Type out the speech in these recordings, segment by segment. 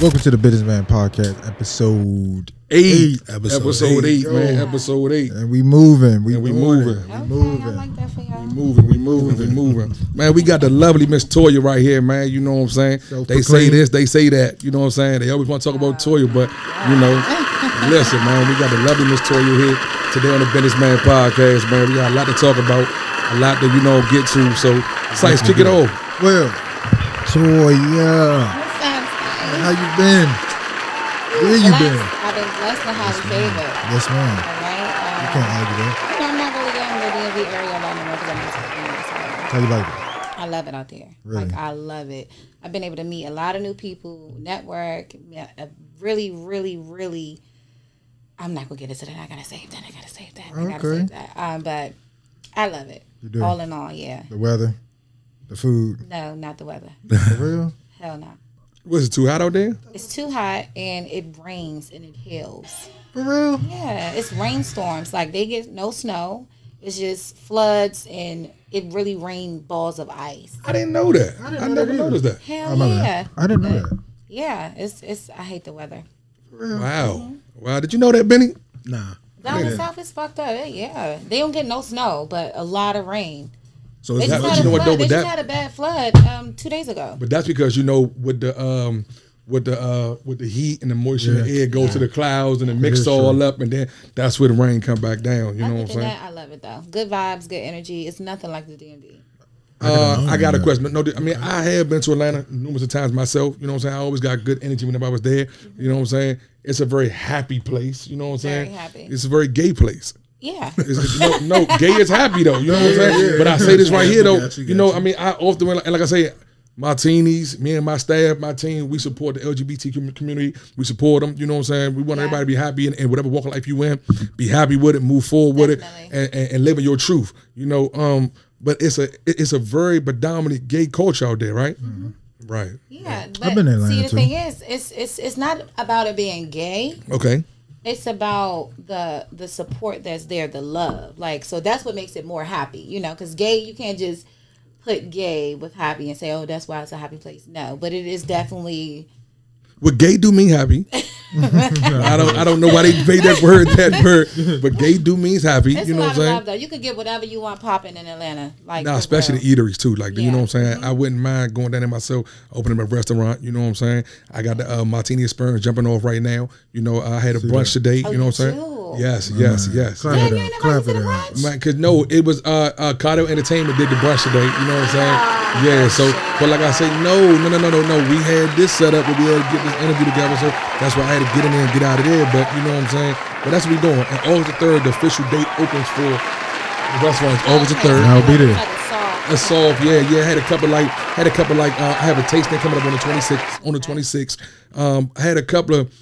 Welcome to the Businessman Podcast, episode Eight. Episode Episode, eight. eight, man. Yo. Episode eight. and we moving. We And we doing it. moving. We moving. I like that for y'all. Moving, we moving, we moving. Man, we got the lovely Miss Toya right here, man. You know what I'm saying? They say Self-proclaimed. this, they say that. You know what I'm saying? They always want to talk about Toya, but you know, listen, man, we got the lovely Miss Toya here today on the Businessman Podcast, man. We got a lot to talk about, a lot to, you know, get to. So, Sice, kick it off. Well, Toya, What's up, Sice? How you been? Where you Blessed. been? I've been blessed and highly favored. Yes, ma'am. All right. You Um, can't argue that. you I'm not really getting the DMV area lot anymore because I'm not speaking this way. How you like it? I love it out there. Really? Like I love it. I've been able to meet a lot of new people, network. Really, really, really. I'm not gonna get into that. I gotta save that. I gotta save that. I gotta Okay. save that. Um, but I love it. You do? All in all, yeah. The weather, the food. No, not the weather. For real? Hell no. Was it too hot out there? It's too hot and it rains and it hails. For real? Yeah, it's rainstorms. Like they get no snow. It's just floods and it really rained balls of ice. I didn't know that. I, didn't know never that noticed that. Hell Oh, my yeah. bad. I didn't know that. Yeah, it's it's I hate the weather. Wow. Wow. Did you know that, Benny? Nah. Down the south is fucked up. Yeah. They don't get no snow, but a lot of rain. So They is that, had you a know what flood. though? They But just that, had a bad flood um two days ago. But that's because you know with the um with the uh with the heat and the moisture in the air go to the clouds and it mix is all true. up and then that's where the rain come back down. You know what I'm saying? that, I love it though. Good vibes, good energy. It's nothing like the DMV. Uh, I got a that. question. No, I mean I have been to Atlanta numerous of times myself. You know what I'm saying? I always got good energy whenever I was there. You know what I'm saying? It's a very happy place. You know what I'm Very saying? happy. It's a very gay place. Yeah. It's- it's- no, no, gay is happy though. You know what I'm saying? But I say this right here though. You know, I mean, I often and like I say, Martinis, me and my staff, my team, we support the LGBT community. We support them. You know what I'm saying? We want Yeah. everybody to be happy in, in whatever walk of life you in. Be happy with it, move forward with it, Definitely. and, and, and living your truth. You know, um, but it's a it's a very predominant gay culture out there, right? Right. Yeah. But been in Atlanta, see the too. thing is, it's it's it's not about it being gay. Okay. It's about the the support that's there the love. Like so that's what makes it more happy you know because gay you can't just put gay with happy and say oh that's why it's a happy place. No but it is definitely Would gay do me happy? I don't I don't know why they made that word that word, but gay do means happy. it's you know a what I'm saying? love though you could get whatever you want popping in atlanta like Nah, especially real. the eateries too. Like, you know what I'm saying? Mm-hmm. I wouldn't mind going down there myself, opening a restaurant. You know what I'm saying? I got the uh, Martini Experience jumping off right now. You know, I had a brunch today. Oh, you know what I'm you saying? Do? Yes, yes, yes. Clap Damn, for you that. Clap invited for to that. Man, cause no, it was uh, uh Cardo Entertainment did the brunch today. You know what I'm saying? yeah. So, but like I say, no, no, no, no, no, no. We had this set up. where We had to get this interview together. So that's why I had to get in there and get out of there. But you know what I'm saying? But that's what we doing. And August the third, the official date opens for the restaurant. is August the third. so I'll be there. like a soft- yeah, yeah. I had a couple like had a couple like uh, I have a tasting coming up on the 26th. On the 26th, um, I had a couple of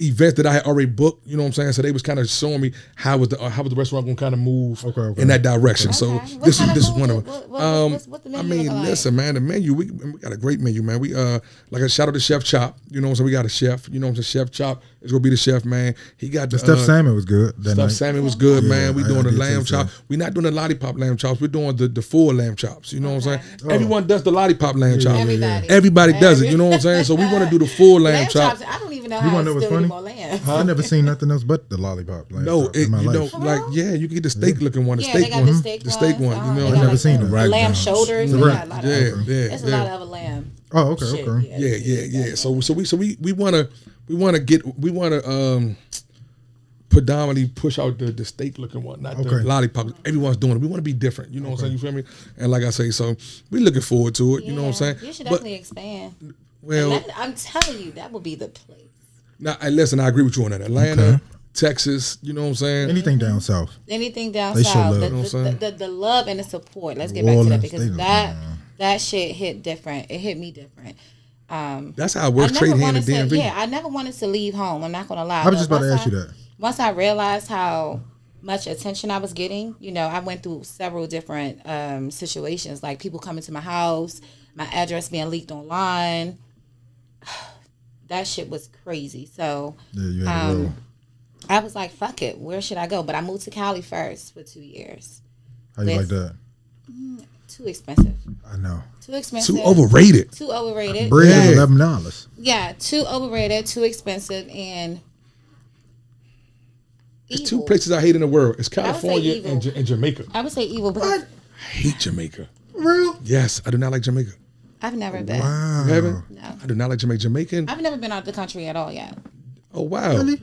events that I had already booked. You know what I'm saying? So they was kind of showing me how was the uh, how was the restaurant going to kind of move Okay, okay. in that direction. So What this is this is one of them. What- what- um, what's- what's the I mean, like? listen, man, the menu we, we got a great menu, man. We uh like a shout out to Chef Chop. You know what I'm saying? We got a chef. You know what I'm saying? Chef Chop is gonna be the chef, man. He got the Stuffed uh, salmon was good. That Stuffed night. salmon was good, Yeah, man. We I- doing the lamb taste chop. that. We're not doing the lollipop lamb chops. We're doing the, the full lamb chops. You know what I'm Okay. saying? Everyone does the lollipop lamb chop. Everybody. Everybody does it. You know what I'm saying? So we want to do the full lamb, lamb chop. chops. I don't even know You how wanna to know still what's funny? more lamb. I never seen nothing else but the lollipop. lamb No, chop it, in my you life. know, like yeah, you can get the steak looking one, the Yeah, steak they got one, the steak the steak one. You know, I got never seen the them. Lamb shoulders. Right. got a lot Yeah, them. yeah, It's a lot of a lamb. Oh, okay, Shit, okay. yeah, yeah, yeah. So so we so we we want to we want to get we want to um predominantly push out the the steak looking one, not the lollipop. Everyone's doing it. We want to be different. You know what I'm saying? You feel me? And like I say, so we looking forward to it. You know what I'm saying? You should But definitely expand. well, That- I'm telling you, that will be the place. now I listen. I agree with you on that. Atlanta, Okay. Texas. You know what I'm saying? Anything down south. Anything down They show south, love. the, You know the, the, the, the love and the support. Let's get New back to that because that. don't- that shit hit different. It hit me different. Um, That's how I works. never Trade hand wanted and to. DMV. Yeah, I never wanted to leave home. I'm not gonna lie. I was just about to ask you that. Once I realized how much attention I was getting, you know, I went through several different um, situations, like people coming to my house, my address being leaked online. that shit was crazy. So Yeah, Um. I was like, fuck it, where should I go? But I moved to Cali first for two years. How you like that? Too expensive. I know. Too expensive. Too overrated. Too overrated. Bread Yeah. is eleven dollars. Yeah, too overrated, too expensive, and There's two places I hate in the world. It's California and, Ja- and Jamaica. I would say evil because I hate Jamaica. Real? Yes, I do not like Jamaica. I've never been. Wow. You haven't? No. I do not like Jamaica. Jamaican. I've never been out of the country at all yet. Oh wow. Really?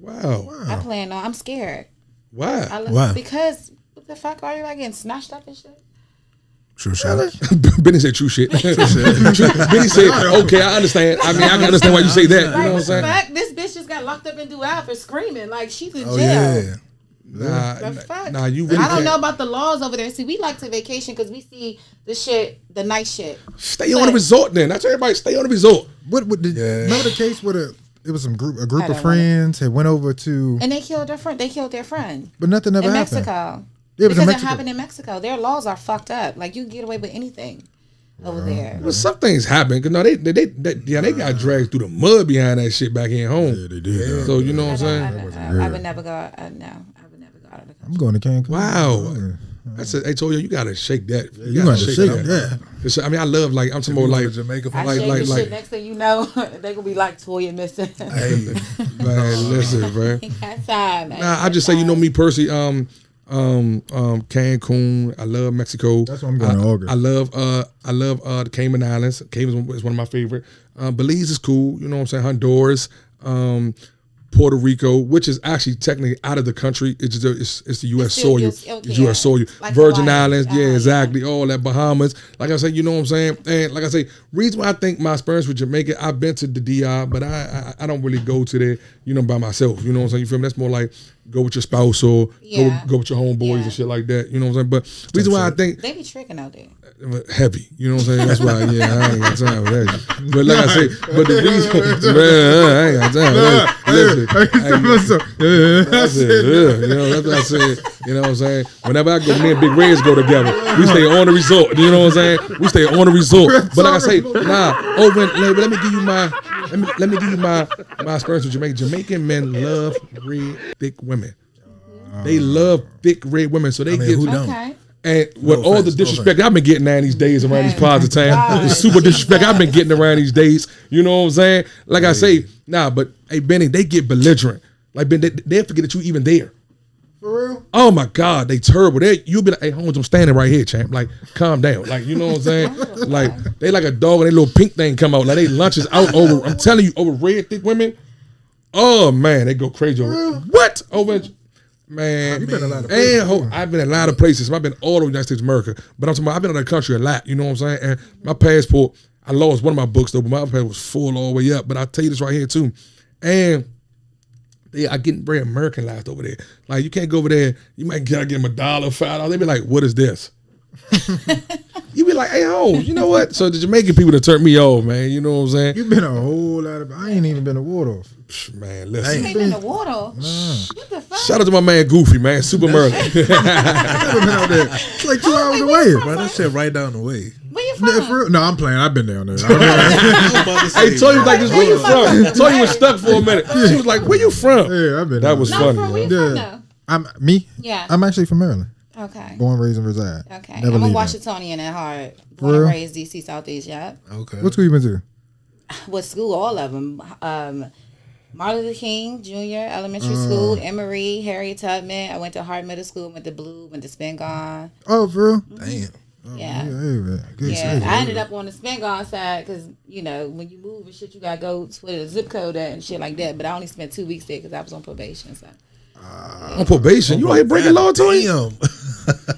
Wow. wow. I plan on. I'm scared. Why? look, Why? Because what the fuck are you like getting snatched up and shit? True shot. Benny said true shit. Benny said, okay, I understand. I mean, I can understand why you say that. You know what I'm saying? fuck? This bitch just got locked up in Dual for screaming. Like she's in Oh jail. yeah. Nah, The nah, nah, you really I don't can't. know about the laws over there. See, we like to vacation because we see the shit, the nice shit. Stay on the resort then. That's everybody. Stay on the resort. What? What did? Yeah. Remember the case where the it was some group a group of friends had went over to, And they killed their friend. They killed their friend but nothing ever in happened. Mexico. Yeah, because it happened in Mexico. Their laws are fucked up. Like you can get away with anything over there. Well, some things happen because no, they, they, they, they, yeah, they got dragged through the mud behind that shit back in home. Yeah, they did. So you know what I'm saying? I, I, I would never go. Uh, no, I would never go out of the I'm going to Cancun. Wow. Yeah. I said, hey, told you, you gotta shake that. You, You gotta got to shake it. that. Yeah. I mean, I love like I'm talking about like, Jamaica for I like- shake like- like- shit. Next thing you know, they gonna be like Toya missing. Hey, man, listen, man. That's time. man. Nah, I just say, you know me Percy. um, um, um, Cancun. I love Mexico. That's where I'm going I, in August. I love, uh, I love uh, the Cayman Islands. Cayman is one of my favorite. Uh, Belize is cool. You know what I'm saying? Honduras, um, Puerto Rico, which is actually technically out of the country. It's just, it's, it's the U.S. It's still soil. US okay, it's U.S. soil. like Virgin Hawaii. Islands, yeah, Uh-huh, yeah. exactly. All that Bahamas. Like I said, you know what I'm saying? And like I say, reason why I think my experience with Jamaica, I've been to the DR, but I, I I don't really go to there, you know, by myself. You know what I'm saying? You feel me? That's more like go with your spouse or Yeah. go, go with your homeboys Yeah. and shit like that. You know what I'm saying? But reason why I think They be tricking out there. heavy. You know what I'm saying? That's why, yeah, I ain't got time for that. But like I say, but the reason, man, I ain't got time for that. Listen, I- that's it, yeah, you know, that's what I said. You know what I'm saying? Whenever I go, me and Big Reds go together. We stay on the resort. You know what I'm saying? We stay on the resort. But like I say, nah, over in, let, let me give you my let me let me give you my my experience with Jamaica. Jamaican men love red, thick women. They love thick red women. So they mean, get who don't? Okay. and with No all the offense, no disrespect I've been getting around these days around these pods of time, the super disrespect I've been getting around these days. You know what I'm saying? Like I say, nah, but hey Benny, they get belligerent. Like Ben, they, they forget that you even there. For real? Oh my God, they terrible. They you'll be like, hey Holmes, I'm standing right here, champ. Like, calm down. Like, you know what I'm saying? like they like a dog and they little pink thing come out. Like they lunches out over. I'm telling you, over red thick women. Oh man, they go crazy over what? Over man. You been a lot of and ho- I've been in a lot of places. I've been all over the United States of America. But I'm talking about I've been of the country a lot. You know what I'm saying? And my passport, I lost one of my books though, but my passport was full all the way up. But I'll tell you this right here too. And they are getting very Americanized over there. Like you can't go over there, you might gotta give them a dollar, five dollars. They be like, what is this? you be like, hey ho, you know what? So the Jamaican people that turned me off, man. You know what I'm saying? You've been a whole lot of. I ain't even been to Waldorf. Psh, Man, listen. Ain't been in the water. What the fuck? Shout out to my man Goofy, man. Super Merlin. I've been out there. It's like two hours away. bro, that shit right down the way. Where you No, from? for? No, I'm playing. I've been down there. I I'm about to say, hey, Toy was like this, where you Where from? Toy was stuck for a minute. She was like, where you from? yeah, I've been. There. That down was no, funny, from where man. you from Yeah. though? I'm me. Yeah. I'm actually from Maryland. Okay. Born, raised, and reside. Okay. Never I'm a. Washingtonian at heart. For Born and raised DC Southeast. Yep. Okay. What school you been to? What school? All of them. Um, Martin Luther King Junior Elementary Uh. School, Emery, Harriet Tubman. I went to Hart Middle School, went to Ballou, went to Spingarn. Oh, for real? Damn. Yeah. Yeah, hey, Yeah, shit. I ended up on the Spingarn side because you know when you move and shit, you gotta go to the zip code and shit like that. But I only spent two weeks there because I was on probation. So On probation. You out here breaking law, Toy? Damn.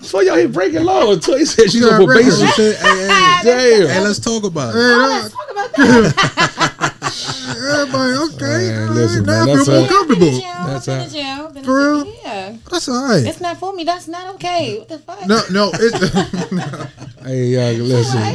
So y'all here breaking law. until he said she's Yeah, on breaking probation. hey, hey, Damn. hey, let's talk about it. Hey, oh, nah, let's talk about that. everybody, okay. Man, all right, listen, now man, I feel more a- I've been comfortable. That's I've been a- in jail. Been For real? Yeah, That's all right. it's not for me. That's not okay. What the fuck? No, no, it's. Hey, y'all, listen, man.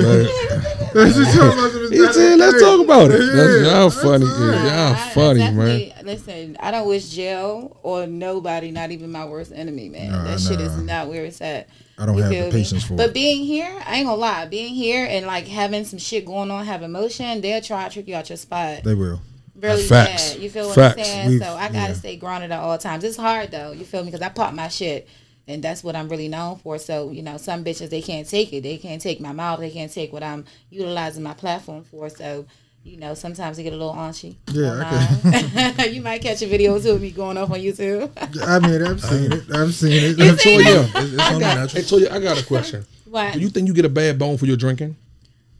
Let's just talk about some- He said, let's talk about it. That's, y'all funny. all right. Yeah, y'all I- I funny, man. Listen, I don't wish jail or nobody, not even my worst enemy, man. Nah, that shit is not where it's at. I don't You have the me? patience for But it. being here, I ain't gonna lie. Being here and like having some shit going on, have emotion, they'll try to trick you out your spot. They will. really Facts. bad. You feel what Facts. I'm saying? We've- so I gotta yeah. stay grounded at all times. It's hard though. You feel me? Because I pop my shit and that's what I'm really known for. So you know, some bitches they can't take it. They can't take my mouth. They can't take what I'm utilizing my platform for. So. You know, sometimes they get a little aunchy. Yeah, online. Uh-huh. you might catch a video too of me going off on YouTube. I mean, I've seen it. I've seen it. You seen Toya, It's, it's only Hey. Toya, I got a question. what? Do you think you get a bad bone for your drinking?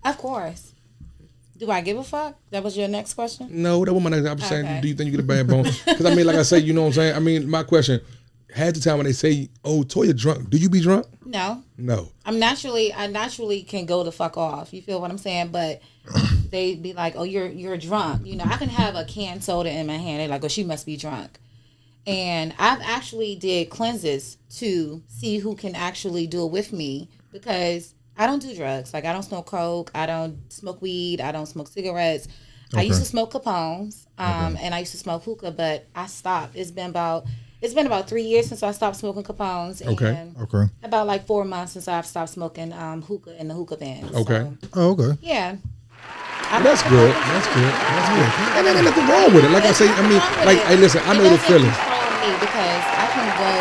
Of course. Do I give a fuck? That was your next question. No, that woman. I'm saying, Okay. do you think you get a bad bone? Because I mean, like I say, you know what I'm saying. I mean, my question. Had the time when they say, "Oh, Toya drunk," do you be drunk? No, No. I'm naturally I naturally can go the fuck off. You feel what I'm saying? But they be like, "Oh, you're you're drunk." You know, I can have a canned soda in my hand. They're like, "Oh, she must be drunk." And I've actually did cleanses to see who can actually do it with me because I don't do drugs. Like I don't smoke coke. I don't smoke weed. I don't smoke cigarettes. I used to smoke Capones, um, and I used to smoke hookah, but I stopped. It's been about it's been about three years since I stopped smoking Capones. Okay. And Okay. about like four months since I've stopped smoking um, hookah in the hookah van. Okay. So, Oh, okay. yeah. That's good. That's good. That's good. And ain't nothing wrong with it. Like I say, I mean, What's wrong with like, hey, listen, I know the feeling. me because I can go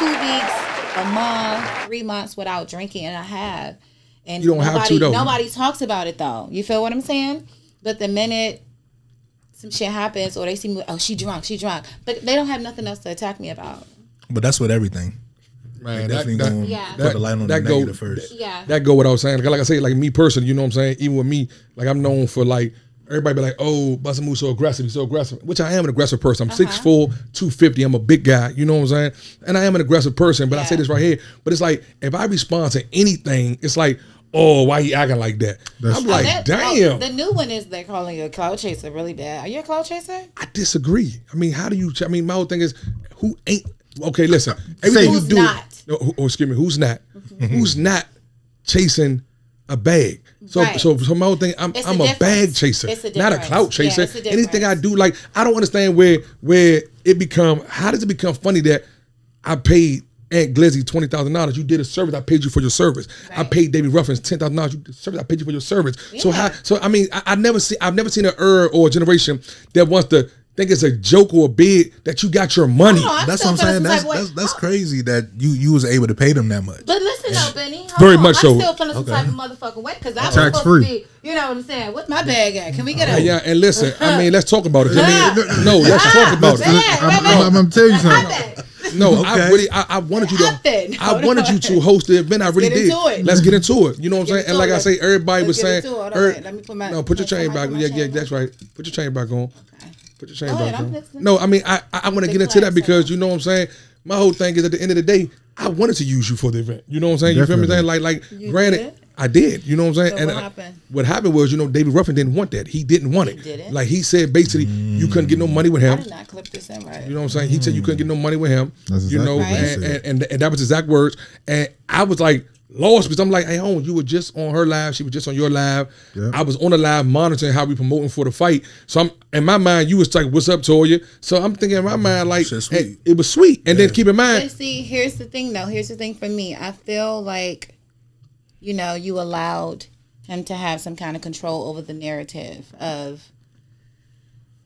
two weeks, a month, three months without drinking, and I have. And You don't nobody, have to, though. Nobody talks about it though. You feel what I'm saying? But the minute some shit happens, or they see me, oh, she drunk, she drunk, but they don't have nothing else to attack me about. But that's with everything. Man, Definitely that, gonna that, Yeah. put the light on the that go- negative first. Yeah. that go what I was saying. Like I say, like me personally, you know what I'm saying? Even with me, like I'm known for like everybody be like, oh, Busta Move so aggressive, he's so aggressive. Which I am an aggressive person. I'm Uh-huh. 6'4", 250. I'm a big guy. You know what I'm saying? And I am an aggressive person. But I say this right here. But it's like if I respond to anything, it's like, oh, why he acting like that? That's I'm true. like, That- damn. oh, the new one is they're calling you a clout chaser really bad. Are you a clout chaser? I disagree. I mean, how do you? I mean, my whole thing is, who ain't? Okay, listen. Everything Who's you do. not? No, who- oh, excuse me. Who's not? Mm-hmm. who's not chasing a bag? So, Right. so, so my whole thing. I'm, It's a I'm a, difference. bag chaser, It's a not a clout Yeah, chaser. it's a Anything I do, like I don't understand where where it become. How does it become funny that I paid Ant Glizzy twenty thousand dollars? You did a service. I paid you for your service. I Right. paid David Ruffins ten thousand dollars. You did a service. I paid you for your service. So Yeah. how? So I mean, I, I never see. I've never seen an era or a generation that wants to think it's a joke or a bid that you got your money. No, That's what I'm saying. That's type that's that's crazy that you you was able to pay them that much. But listen though, Benny. hold Very on. much I'm so. still feeling some Okay. type of motherfucking way because I'm Tax supposed free. to be. You know what I'm saying? What's my bag at? Can we get a? Yeah, and listen, I mean, let's talk about it. I mean, no, let's talk about Yeah, it. I'm, wait, I'm. I'm, gonna tell you My something. bag. No, I Okay. really, I, I wanted you to, Nothing. I Hold wanted on. you to host the event. I really did. Let's get into it. You know what I'm saying? And like it. I say, everybody was Let's saying, it. Er- Let me put my- no, put your chain back. my Yeah, yeah, that's right. Put your chain back on. Put your chain Go back ahead, I'm on. No, I mean, I, I, I want to get into that because you know what I'm saying. My whole thing is at the end of the day, I wanted to use you for the event. You know what I'm saying? You feel me? Saying like, like, You granted, did? I did. You know what I'm saying? So and what I- happened? what happened was, you know, David Ruffin didn't want that. He didn't want it. didn't? Like he said, basically, you couldn't get no money with I him. did not clip this in right. You know what I'm saying? He said you couldn't get no money with him. That's you know, exactly what he and, and, and and that was exact words. And I was like lost because I'm like, hey, home, you were just on her live. She was just on your live. Yeah. I was on the live monitoring how we promoting for the fight. So I'm in my mind, you was like, what's up, Toya? So I'm thinking in my mind, mm, like, Shit hey, it was sweet. And then keep in But mind, see, here's the thing though. Here's the thing for me. I feel like, you know, you allowed him to have some kind of control over the narrative of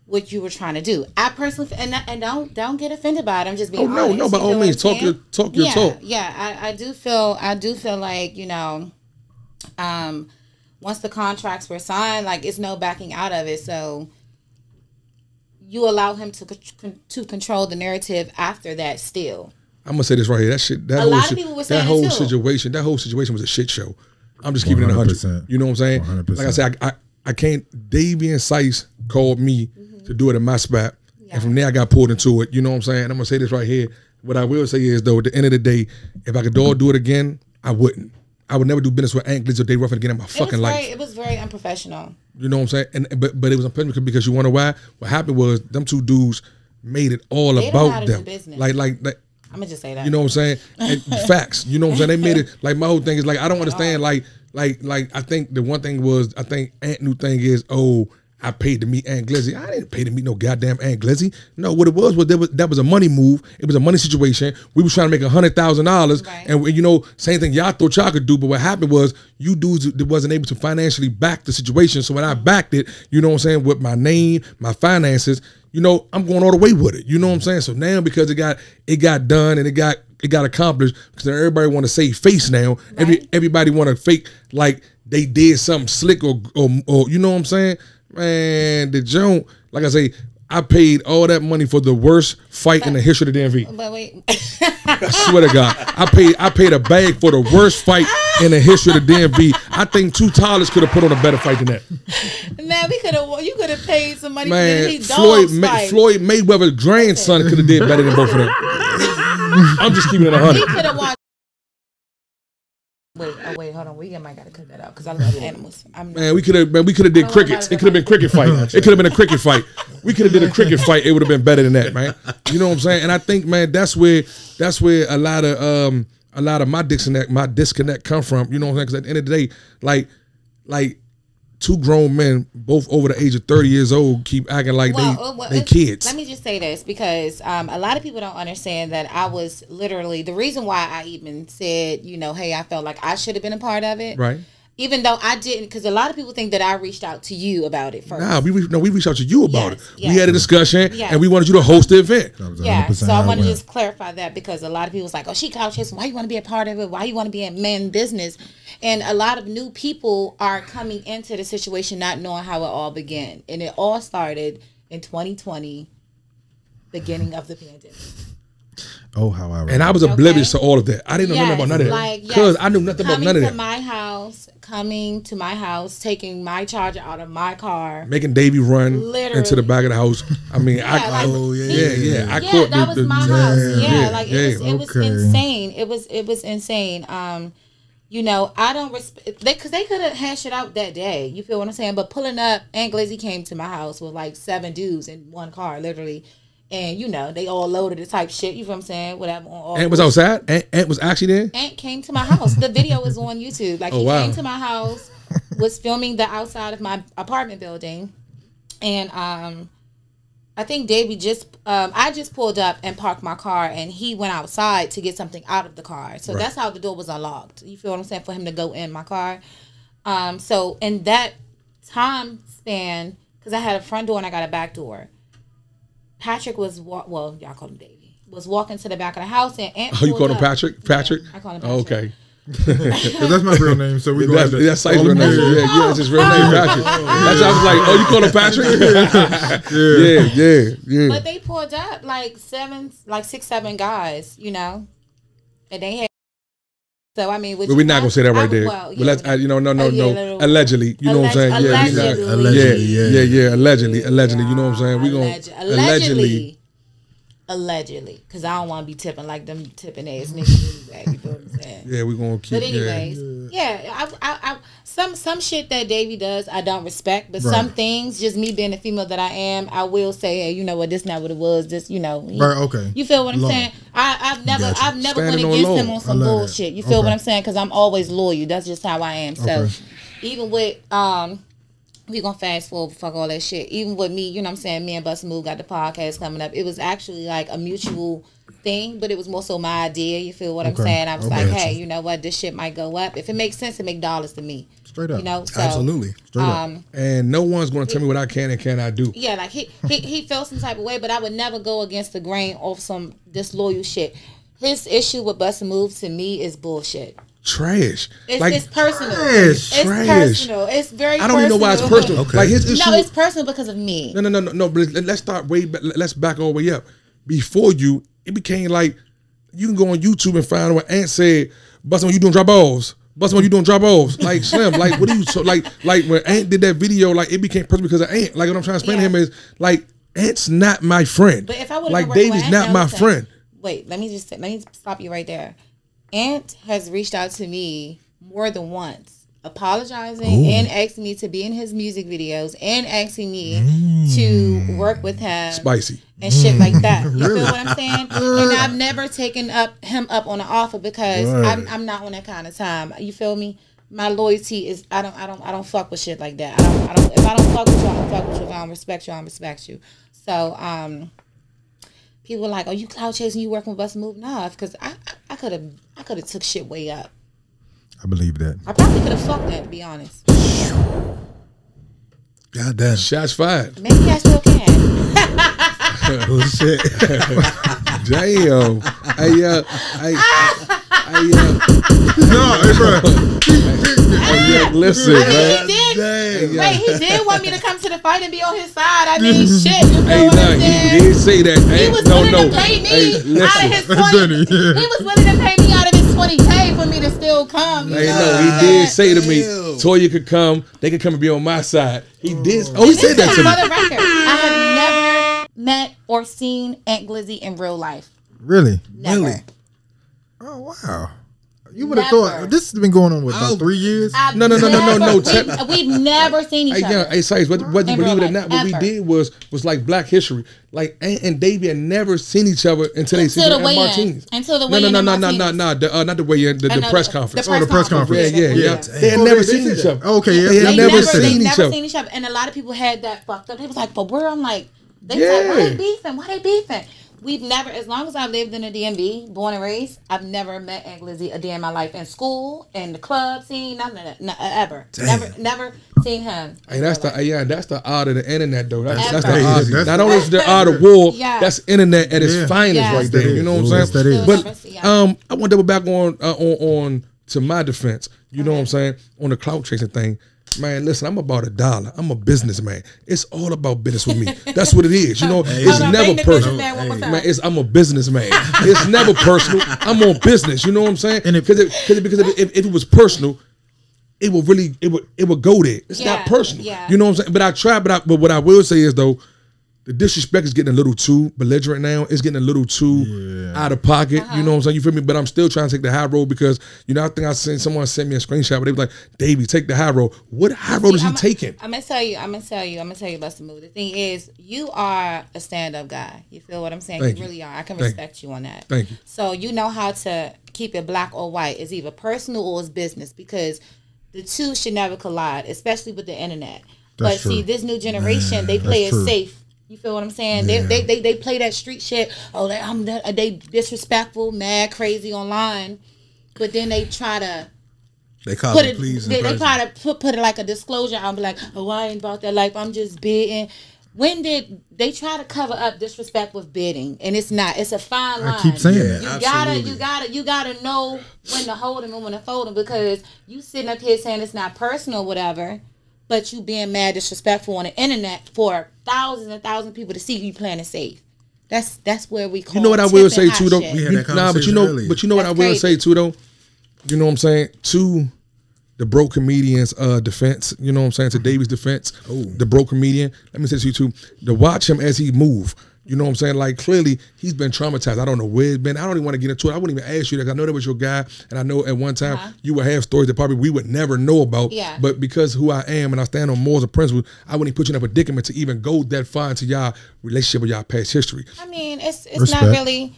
what you were trying to do. I personally, and and don't don't get offended by it. I'm just being Oh, no, honest. no, by all means, talk your- talk your yeah, talk. Yeah, I, I do feel I do feel like you know, um, once the contracts were signed, like it's no backing out of it. So you allow him to to control the narrative after that. Still, I'm gonna say this right here. That shit. That A whole lot of people were that saying it whole situation. That whole situation was a shit show. I'm just keeping it 100. 100%. You know what I'm saying? 100%. Like I said, I, I, I can't. Davey and Sice called me to do it in my spot, and from there I got pulled into it. You know what I'm saying? And I'm gonna say this right here. What I will say is though, at the end of the day, if I could all do it again, I wouldn't. I would never do business with Ant Glitz or Dave Ruffin again in my it fucking life. very, it was very unprofessional. You know what I'm saying? And but but it was unprofessional because you wonder why? What happened was them two dudes made it all They don't know how about them. business. Like like like I'm gonna just say that. you know what I'm saying? And facts. You know what I'm saying? They made it like my whole thing is like I don't understand like like like I think the one thing was I think Ant new thing is oh I paid to meet Ant Glizzy. I didn't pay to meet no goddamn Ant Glizzy. No, what it was was there was that was a money move. It was a money situation. We was trying to make a hundred thousand dollars, and you know same thing y'all thought y'all could do. But what happened was you dudes wasn't able to financially back the situation. So when I backed it, you know what I'm saying with my name, my finances, you know I'm going all the way with it. You know what I'm saying? So now because it got it got done and it got it got accomplished because everybody want to save face now. Every everybody want to fake like they did something slick or, or or you know what I'm saying? Man, the joint, like I say, I paid all that money for the worst fight in the history of the DMV. But wait, I swear to God, I paid I paid a bag for the worst fight in the history of the DMV. I think two Tyler's could have put on a better fight than that. man, we could have. You could have paid some money for Man, Floyd Ma-. Floyd Mayweather's grandson could have did better than both of them. I'm just keeping it a hundred. Could have watched. Wait, oh wait, hold on. We might gotta cut that out because I love animals. I'm Man, we could have man, we could have did don't crickets. it. It could have been cricket fight. It could have been a cricket fight. We could have did a cricket fight. It would have been better than that, man. You know what I'm saying? And I think, man, that's where that's where a lot of um a lot of my disconnect my disconnect come from. You know what I'm saying? Because at the end of the day, like like two grown men, both over the age of 30 years old, keep acting like Well, they well, they kids. Let me just say this because um, a lot of people don't understand that I was literally the reason why I even said, you know, hey, I felt like I should have been a part of it. right? Even though I didn't, because a lot of people think that I reached out to you about it first. Nah, we re- no, we reached out to you about Yes, it. yes. We had a discussion, Yes. and we wanted you to host the event. That was Yeah, so I want to just clarify that because a lot of people's like, "Oh, she couch chasing. Why you want to be a part of it? Why you want to be in men business?" And a lot of new people are coming into the situation not knowing how it all began, and it all started in 2020, beginning of the pandemic. Oh, how I And I was oblivious to all of that. I didn't know nothing about none of that. like, Because yes, I knew nothing about none of that. Coming to that. my house, coming to my house, taking my charger out of my car. Making Davy run into the back of the house. I mean, I, Yeah, like, oh, yeah, he- yeah, yeah. I yeah, caught that the, was the, my the- house. Yeah, yeah, like yeah. it was, it was Okay. insane. It was it was insane. Um, you know, I don't respect they because they could have hashed it out that day. You feel what I'm saying? But pulling up, Ant Glizzy came to my house with like seven dudes in one car, literally. And you know, they all loaded the type shit. You feel what I'm saying? Whatever. On Ant was outside. Ant, Ant was actually there. Ant came to my house. The video is on YouTube. Like Oh, he wow. came to my house, was filming the outside of my apartment building, and um, I think Davey just um, I just pulled up and parked my car, and he went outside to get something out of the car. So that's how the door was unlocked. You feel what I'm saying? For him to go in my car. Um, so in that time span, because I had a front door and I got a back door. Patrick was wa- well, y'all call him Davey. Was walking to the back of the house and Ant Oh, you pulled called him up. Patrick? Patrick? I call him Oh, Patrick. okay. That's my real name, so we go That's, ahead. that's Sice's real name. Yeah, yeah, that's his real name, Patrick. That's why I was like, oh, you call him Patrick? yeah, yeah, yeah. But they pulled up like seven, like six, seven guys, you know, and they had. So I mean, which But we're not gonna say that right I- there. Well, But let's, yeah, I, you know, no, no, Uh, yeah, no. little- Allegedly, you know what I'm saying? Alleg- Yeah, not- allegedly. Allegedly, yeah, yeah. yeah, yeah. Allegedly, allegedly. You know what I'm saying? We gonna allegedly. allegedly, allegedly, because I don't want to be tipping like them tipping ass niggas anyway. You feel what I'm saying? Yeah, we gonna keep. But anyways, yeah, I, I, I, some some shit that Davey does, I don't respect. But Right. some things, just me being the female that I am, I will say, hey, you know what, this not what it was. This, you know, he- Right, okay. You feel what I'm Law. saying? I, I've never, Gotcha. I've never Standing went against law. him on some I love that. bullshit. You feel what I'm saying? Because I'm always loyal. That's just how I am. So, Okay. even with um. We gonna fast forward, fuck all that shit. Even with me, you know what I'm saying, me and Bust Move got the podcast coming up. It was actually like a mutual thing, but it was more so my idea. You feel what I'm saying? I was Okay. like, hey, you know what, this shit might go up. If it makes sense, it make dollars to me. Straight up. You know, so Absolutely. Straight up. um, And no one's gonna tell me what I can and cannot do. yeah, like he, he he felt some type of way, but I would never go against the grain of some disloyal shit. His issue with Bust Move to me is bullshit. Trash. It's, like it's personal. Trash. It's Trash. personal. It's very. I don't even know why it's personal. Okay. Like his issue. No, it's personal because of me. No, no, no, no, no. But let- let's start way. Back, let's back all the way up. Before you, it became like you can go on YouTube and find what Ant said. Bust when you doing drop offs. Bust when you doing drop offs. Like Slim. Like what are you? So like like when Ant did that video, like it became personal because of Ant. Like what I'm trying to explain to him is like Ant's not my friend. But if I would like Davy's not my friend. Wait, let me just let me stop you right there. Ant has reached out to me more than once, apologizing and asking me to be in his music videos and asking me to work with him Spicy. and shit like that. You feel what I'm saying? And I've never taken up him up on an offer because Right. I'm, I'm not on that kind of time. You feel me? My loyalty is I don't I don't I don't fuck with shit like that. I don't I don't if I don't fuck with you, I don't fuck with you. If I don't respect you, I don't respect you. So um people are like, "Oh, you clout chasing? You working with us? Move?" Nah, because I I could have I could have took shit way up. I believe that. I probably could have fucked that to be honest. God damn. Shots fired. Maybe I still can. oh shit. Damn. Hey, uh, hey, hey, uh, No, hey, bro. hey, yeah, listen, I mean, man. he did. Damn. Wait, he did want me to come to the fight and be on his side. I mean, shit. You feel Hey, what nah, I'm he saying? did say that. He Hey, was no, willing no. to pay me Hey, out of his twenty. Yeah. He was willing to pay me out of his twenty k for me to still come. You Hey, know no, he I'm did saying? say to me, Ew. Toya could come, they could come and be on my side. He oh. did. Oh, he Listen, said that to for me. the record, I have never met or seen Ant Glizzy in real life. Really? Never. Really? Oh wow. You would have thought this has been going on with about Oh. three years. I've No, no, no, no, no, no, We've, we've never seen each Hey, other. yeah, hey, Sice, whether, whether you believe it or life, not, what we did was was like Black History. Like Ant and Davey had never seen each other until they seen Until at the weigh-in. Martinez. Until the way no, weigh-in no, at no, no, no, no, Martinez. no, the, uh, not the way-in, the, I the press conference. Oh, the press conference. Yeah, yeah, yeah. yeah. They had Oh, never they- they seen each that. other. Okay, yeah. They had never never, seen they each never other. seen each other, and a lot of people had that fucked up. They was like, "But where?" I'm like, "They Yeah. like, why they beefing? Why they beefing?" We've never, as long as I've lived in the DMV, born and raised, I've never met Ant Glizzy a day in my life. In school, in the club scene, nothing, nothing ever, never, never seen him. Hey, that's the yeah, that's the art of the internet though. That's, that's the Ever. art. That's- Not only is the art of war, Yeah. that's internet at its Yeah. finest Yeah. right there. You know what I'm Yes, saying? that is. But um, I want to double back on uh, on on to my defense. You know what I'm saying on the clout chasing thing. Man, listen, I'm about a dollar. I'm a businessman. It's all about business with me. That's what it is. You know, it's Hold on, never personal. businessman one more. Man, it's I'm a businessman. it's never personal. I'm on business. You know what I'm saying? And if- Because it, cause it, because if, if, if it was personal, it would really it would it would go there. It's not personal. yeah. You know what I'm saying? But I try. But I, but what I will say is though, the disrespect is getting a little too belligerent now. It's getting a little too out of pocket. You know uh-huh. what I'm saying? You feel me? But I'm still trying to take the high road because you know I think I seen someone sent me a screenshot, but they was like, "Davey, take the high road." What high road is he I'm, taking? I'm gonna tell you. I'm gonna tell you. I'm gonna tell you about the move. The thing is, you are a stand-up guy. You feel what I'm saying? Thank you you. really are. I can Thank respect you on that. Thank you. So you know how to keep it black or white. It's either personal or it's business because the two should never collide, especially with the internet. but That's see, this new generation, they play it true. safe. You feel what I'm saying? They, they, they they play that street shit. Oh, they, I'm uh, they disrespectful, mad, crazy online, but then they try to They call put it please They, they try to put, put it like a disclosure. I'm like, oh, I ain't about that life. I'm just bidding. When did they try to cover up disrespect with bidding? And it's not. It's a fine line. I keep saying Yeah. that. You gotta, you gotta, you gotta know when to hold them and when to fold them because you sitting up here saying it's not personal, whatever, but you being mad, disrespectful on the internet for thousands and thousands of people to see you playing it safe. That's that's where we. Call You know what I will say tipping too though. We had You- that nah, but you know, earlier. but you know what I will crazy. say too though. You know what I'm saying? To the broke comedian's uh, defense, you know what I'm saying? To Davy's defense, the broke comedian. Let me say to you too. To watch him as he move. You know what I'm saying? Like clearly he's been traumatized. I don't know where it's been. I don't even want to get into it. I wouldn't even ask you that. I know that was your guy, and I know at one time you would have stories that probably we would never know about. Uh-huh. Yeah. But because who I am and I stand on morals and principles, I wouldn't put you in a predicament to even go that far into y'all relationship or y'all past history. I mean, it's it's Respect. not really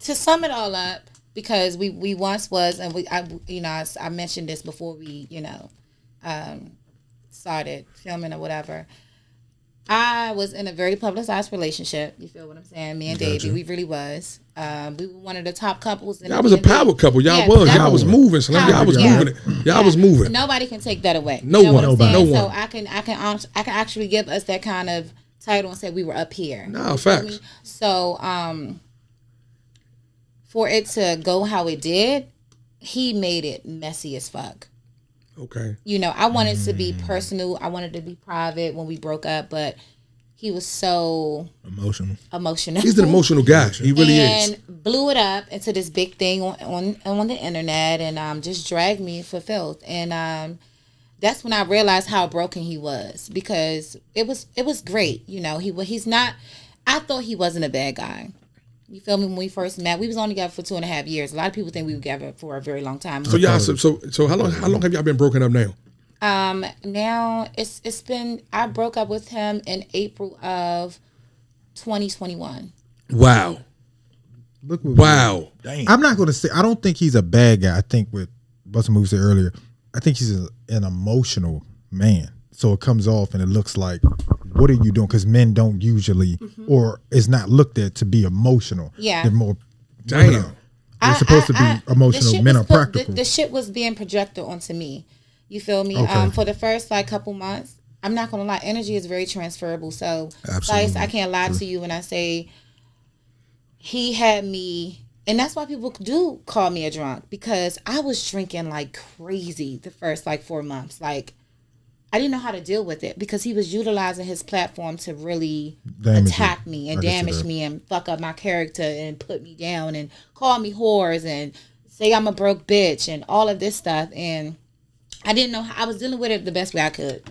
to sum it all up because we we once was and we I you know I, s- I mentioned this before we you know um, started filming or whatever. I was in a very publicized relationship. You feel what I'm saying? Me and Davey, we really was. Um, we were one of the top couples. In Y'all was a power couple. Y'all Yeah, was. Y'all was moving. So y'all was Yeah. moving it. Y'all was moving. Nobody can take that away. No you know one. Nobody. No So. I can I can I can actually give us that kind of title and say we were up here. Nah, You feel facts. So um, for it to go how it did, he made it messy as fuck. Okay. You know, I wanted to Mm. be personal. I wanted to be private when we broke up, but he was so Emotional. emotional. He's an emotional guy. He really and is. And blew it up into this big thing on on, on the internet and um, just dragged me for filth and um, that's when I realized how broken he was because it was it was great you know he wa- he's not I thought he wasn't a bad guy you feel me when we first met we was only together for two and a half years a lot of people think we were together for a very long time So y'all. So, so so how long how long have y'all been broken up now? um now it's it's been I broke up with him in April of 2021 Wow. Look Wow. Dang. I'm not going to say. I don't think he's a bad guy. I think what Busta Move said earlier. I think he's a, an emotional man. So it comes off and it looks like, what are you doing? Because men don't usually, or is not looked at to be emotional. Mm-hmm. Yeah. they're more. Damn. They're supposed to be emotional. Men are put- practical. The, the shit was being projected onto me. You feel me? Okay. Um, for the first like couple months, I'm not gonna lie, energy is very transferable. So, Absolutely. I can't lie to you when I say he had me and that's why people do call me a drunk because I was drinking like crazy the first like four months. Like I didn't know how to deal with it because he was utilizing his platform to really Damage attack you. me and damage me and fuck up my character and put me down and call me whores and say I'm a broke bitch and all of this stuff. And I didn't know how I was dealing with it the best way I could.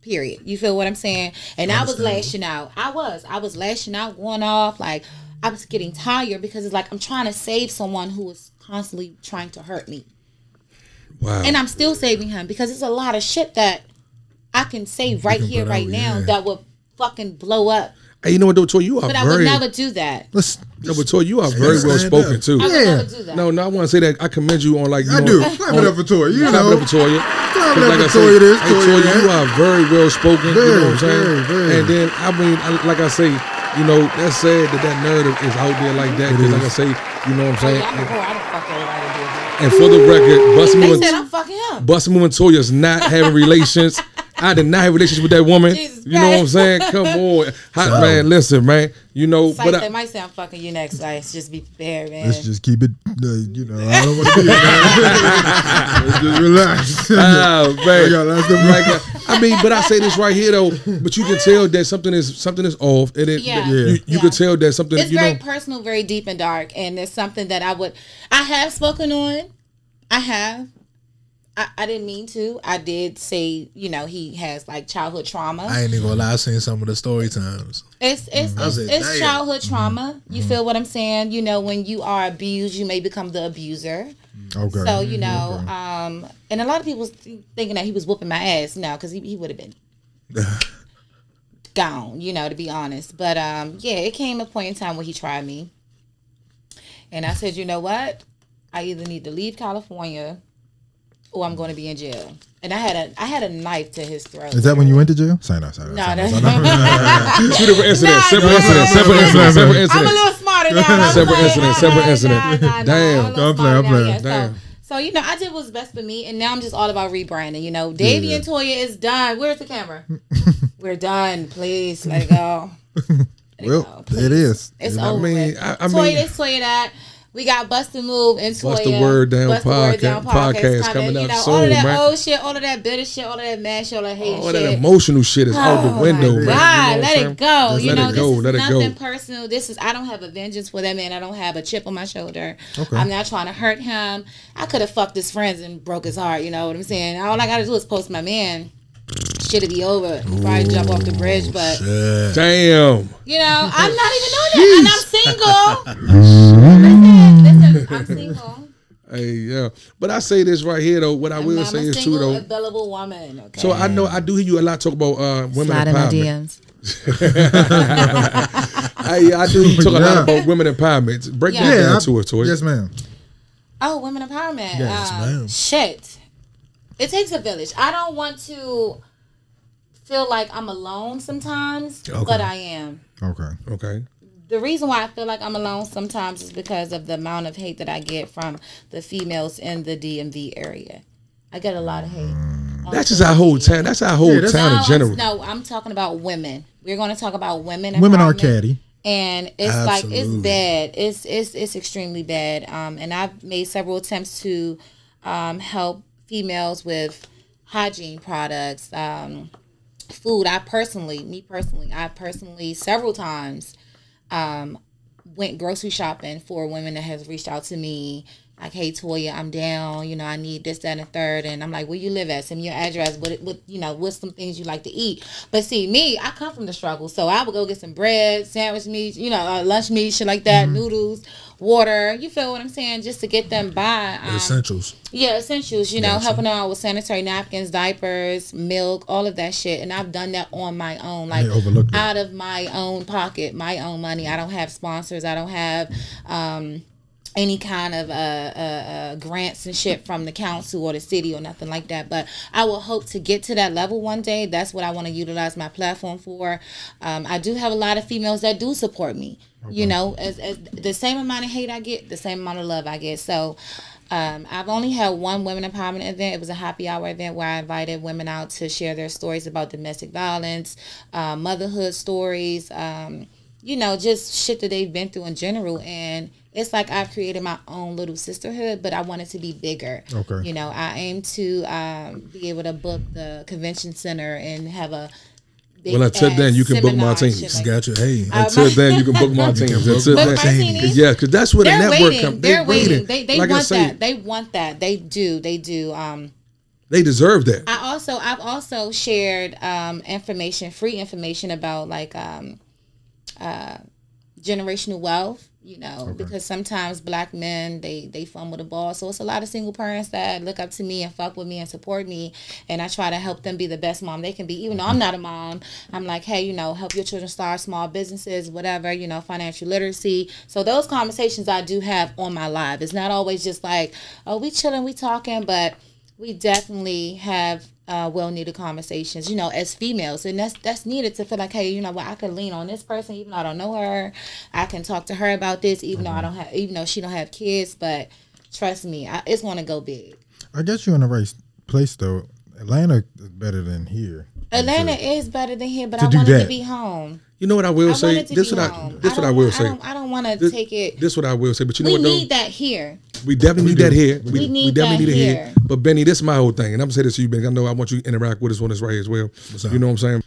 Period. You feel what I'm saying? And I was lashing out. I was. I was lashing out, going off. Like I was getting tired because it's like I'm trying to save someone who is constantly trying to hurt me. Wow. And I'm still saving him because it's a lot of shit that I can say right here, right out, now yeah. that would fucking blow up. hey, you know what though, Toy? You are But I would very never do that. Let's. no, but Toy, you are very well spoken up. too. I would Yeah. never do that. No, no, I want to say that I commend you on like you I know, do. Clap it on- up for Toy. You Clap know. it up for Toya. Clap it But up for I said, Toya. This hey, Toya. Toya, you are very well spoken. you know Very, what I'm saying? very, very. And then I mean, I, like I say, you know, that's sad that that narrative is out there like that. Because like I say, you know what I'm Oh, saying. yeah, I'm a. I don't fuck everybody. And for the record, Bustin' They Moving, said I'm fucking him. Bustin' Moving Toya's not having relations. I did not have relations with that woman. Jesus you know what I'm saying? Come on, Hot man. Listen, man. You know, Sice but that I, might say I'm fucking you next. Like, just be prepared, man. Let's just keep it. Uh, you know, I don't want to be. Let's just relax. Oh man, I got lots of- like I mean, but I say this right here though. But you can tell that something is something is off, and it, Yeah. you, you Yeah. can tell that something. it's you very know, personal, very deep and dark, and it's something that I would, I have spoken on. I have. I, I didn't mean to. I did say, you know, he has like childhood trauma. I ain't even gonna lie. I seen some of the story times. It's it's I it's, it's "Damn." childhood trauma. You feel what I'm saying? You know, when you are abused, you may become the abuser. Okay. So you know, um, and a lot of people th- thinking that he was whooping my ass. No, because he, he would have been gone. You know, to be honest. But um, yeah, it came a point in time where he tried me, and I said, you know what? I either need to leave California, or I'm going to be in jail. And I had a I had a knife to his throat. Is that when you went to jail? Sign up. Sign up. No, sign that's sign up. two different incidents, separate nah, incidents, separate nah, incidents, separate nah. I'm a little smarter now. Separate like, incident, separate incident. Damn. I'm a little Don't play, smarter don't now, play. yeah, so- Damn. So, you know, I did what's best for me, and now I'm just all about rebranding. You know, Davey Yeah. and Toya is done. Where's the camera? We're done. Please let it go. Let Well, go, it please. is. It's I over. mean, with. I- I Toya mean- this, Toya that. We got Bust the Move and Toya. Bust the Word Down Bust the Word podcast- Down podcast coming you up know, all of that man. old shit, all of that bitter shit, all of that mad shit, all that hate All shit. that emotional shit is out Oh the window, my man. God, You know let it go. Just you let know, it go. this is Let it nothing go. personal. This is I don't have a vengeance for that man. I don't have a chip on my shoulder. Okay. I'm not trying to hurt him. I could have fucked his friends and broke his heart. You know what I'm saying? All I gotta do is post my man. Shit'll be over. Probably jump off the bridge, but Yeah. Damn. you know, I'm not even on that, and I'm single. listen, listen, I'm single. Hey, yeah. But I say this right here though. What I I'm, will I'm say a is true single, though. available woman. Okay. So I know I do hear you a lot talk about uh, women Slide in my empowerment. DMs. I, I do talk a lot Yeah. about women empowerment. Break Yeah. that Yeah. down I- to us, Toy. Yes, ma'am. Oh, women empowerment. Yes, um, ma'am. Shit. It takes a village. I don't want to feel like I'm alone sometimes, but I am. Okay. Okay. The reason why I feel like I'm alone sometimes is because of the amount of hate that I get from the females in the DMV area. I get a lot of hate. That's just our whole town. That's our whole Yeah, town no, in general. No, I'm talking about women. We're going to talk about women. Women are catty. and it's like it's bad. It's it's it's extremely bad. Um, and I've made several attempts to um, help females with hygiene products, um, food. I personally, me personally, I personally several times um, went grocery shopping for women that has reached out to me. Like, hey Toya, I'm down. You know, I need this, that, and third. And I'm like, where you live at? Send me your address. What, what, you know, what's some things you like to eat? But see, me, I come from the struggle, so I would go get some bread, sandwich meat, you know, uh, lunch meat, shit like that, noodles, water. You feel what I'm saying? Just to get them by. Um, Essentials. yeah, essentials, you know, helping out with sanitary napkins, diapers, milk, all of that shit. And I've done that on my own, like out of my own pocket, my own money. I don't have sponsors. I don't have um, any kind of uh, uh, uh, grants and shit from the council or the city or nothing like that. But I will hope to get to that level one day. That's what I want to utilize my platform for. Um, I do have a lot of females that do support me. You know, as, as the same amount of hate I get, the same amount of love I get. So. Um, I've only had one women empowerment event. It was a happy hour event where I invited women out to share their stories about domestic violence, uh, motherhood stories, um, you know, just shit that they've been through in general. And it's like I've created my own little sisterhood, but I want it to be bigger. Okay. You know, I aim to um, be able to book the convention center and have a. big Well, until ass then, you can book my and Martinis. shit like Got you. Hey, Uh, Until then, you can book Martinis. Until Book then, Martinis? yeah, because that's where the network waiting. comes. They're, They're waiting. waiting. They they like want say, that. They want that. They do. They do. Um, they deserve that. I also I've also shared um, information, free information about like um, uh, generational wealth. You know, because sometimes black men they they fumble the ball. So it's a lot of single parents that look up to me and fuck with me and support me, and I try to help them be the best mom they can be. Even though I'm mm-hmm. not a mom, I'm like, hey, you know, help your children start small businesses, whatever. You know, financial literacy. So those conversations I do have on my live. It's not always just like, oh, we chilling, we talking, but we definitely have uh, well needed conversations, you know, as females, and that's that's needed to feel like, hey, you know what, I can lean on this person even though I don't know her. I can talk to her about this even though I don't have, even though she don't have kids. But trust me, I, it's to go big. I guess you're in the right place though. Atlanta is better than here. Atlanta is better than here, but To I do wanted to be home. You know what I will I say? to This be what I home. this what I will want- say. I don't, don't want to take it. This what I will say. But you know we what? though? need that here. We definitely need that here. We, we, need definitely that need it here. here. But Benny, this is my whole thing, and I'm gonna say this to you, Benny. I know I want you to interact with us on this right here as well. You know what I'm saying?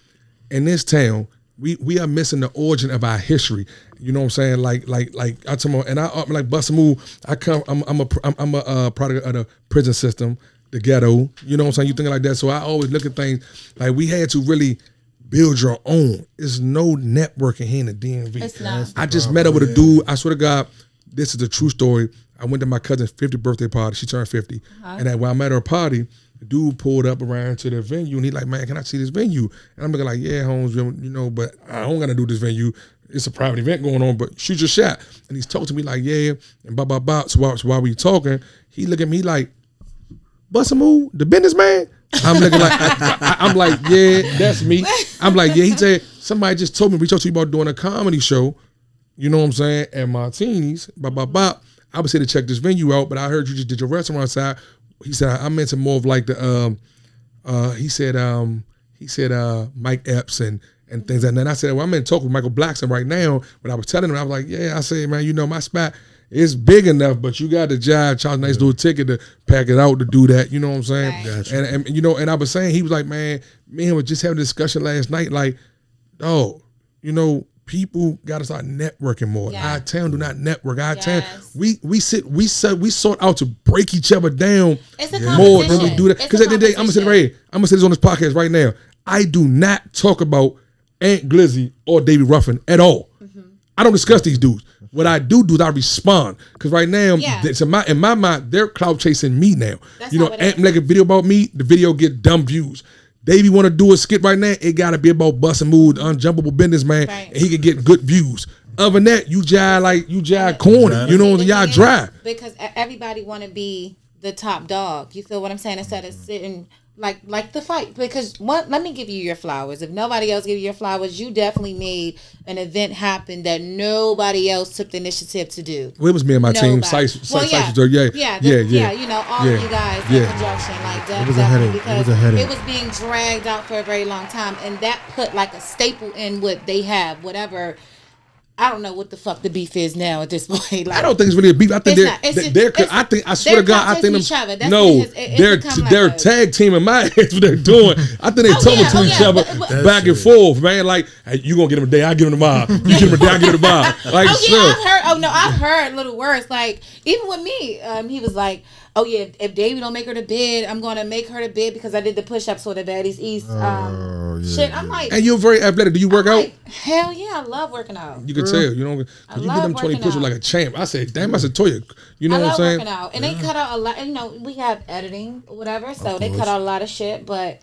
In this town, we we are missing the origin of our history. You know what I'm saying? Like like like I tell you, and I I'm like bust a move. I come. I'm I'm a I'm, I'm a uh, product of the prison system, the ghetto. You know what I'm saying? You thinking like that. So I always look at things like we had to really build your own. There's no networking here in the DMV. It's not. I just met up with a dude. I swear to God, this is a true story. I went to my cousin's 50th birthday party. She turned 50. Uh-huh. And then when I met her party, the dude pulled up around to the venue and he like, man, can I see this venue? And I'm looking like, yeah, Holmes, you know, but I don't gotta do this venue. It's a private event going on, but shoot your shot. And he's talking to me like, yeah, and blah, blah, blah. So while, so while we talking, he look at me like, bust a move, the businessman. I'm looking like I, am like, yeah, that's me. I'm like, yeah. He said somebody just told me reach out to you about doing a comedy show. You know what I'm saying? And Martinis, blah blah blah. I would say to check this venue out, but I heard you just did your restaurant side. He said I meant to more of like the um uh he said um he said uh Mike Epps and and things like that. And I said, well, I'm in talk with Michael Blackson right now. But I was telling him, I was like, yeah, I say, man, you know, my spot is big enough, but you got to jive, charge a nice little ticket to pack it out to do that. You know what I'm saying? Right. Gotcha. And, and you know, and I was saying, he was like, man, me and him was just having a discussion last night, like, oh, you know, people got to start networking more. Yeah. Our town do not network. Our town, we we sit, we set, we sought out to break each other down It's a more than we do that. Because at the end of the day, I'm gonna say it right here. I'm gonna say this on this podcast right now. I do not talk about Ant Glizzy or David Ruffin at all. I don't discuss these dudes. What I do do is I respond because right now, Yeah. it's in my in my mind, they're clout chasing me now. That's you know, how it Ant is. make a video about me, the video get dumb views. Davey want to do a skit right now, it gotta be about busting mood, unjumpable business man, Right. and he can get good views. Other than that, you jive like you jive corny. You know, See, y'all dry. because everybody want to be the top dog. You feel what I'm saying? Instead of sitting like like the fight. Because what? Let me give you your flowers. If nobody else give you your flowers, you definitely made an event happen that nobody else took the initiative to do. Well, it was me and my team. Nobody. Sice, Well, Sice, yeah. Sice yeah, Yeah, yeah, the- yeah, You know, all Yeah. of you guys Yeah. in conjunction, like that. was a headache. It was a headache. it was being dragged out for a very long time, and that put like a staple in what they have, whatever. I don't know what the fuck the beef is now at this point. Like, I don't think it's really a beef. I think It's they're, not. It's they're, just- they're I think I swear to God, I think them. contesting each other. That's no, what. It- they're become like they're a- tag teaming my ass. What they're doing? I think they Oh, talking yeah, to oh, each yeah, other but- but- back and forth, man. Like hey, you gonna get him a day, I give him tomorrow. You get him a day, I give him tomorrow. Like Oh sure. yeah, I've heard. Oh no, I've heard little words like even with me. Um, he was like, "Oh yeah, if, if Davey don't make her the bid, I'm gonna make her the bid because I did the push ups for the baddies east." Um, Oh, yeah, shit, I'm like, And you're very athletic. Do you work I'm out? like, hell yeah, I love working out. You can tell, you know, 'cause you get them twenty push ups like a champ. I say, damn, I said, Toya, you know I what I'm saying? working out, and they cut out a lot. You know, we have editing, whatever, so they cut out a lot of shit. But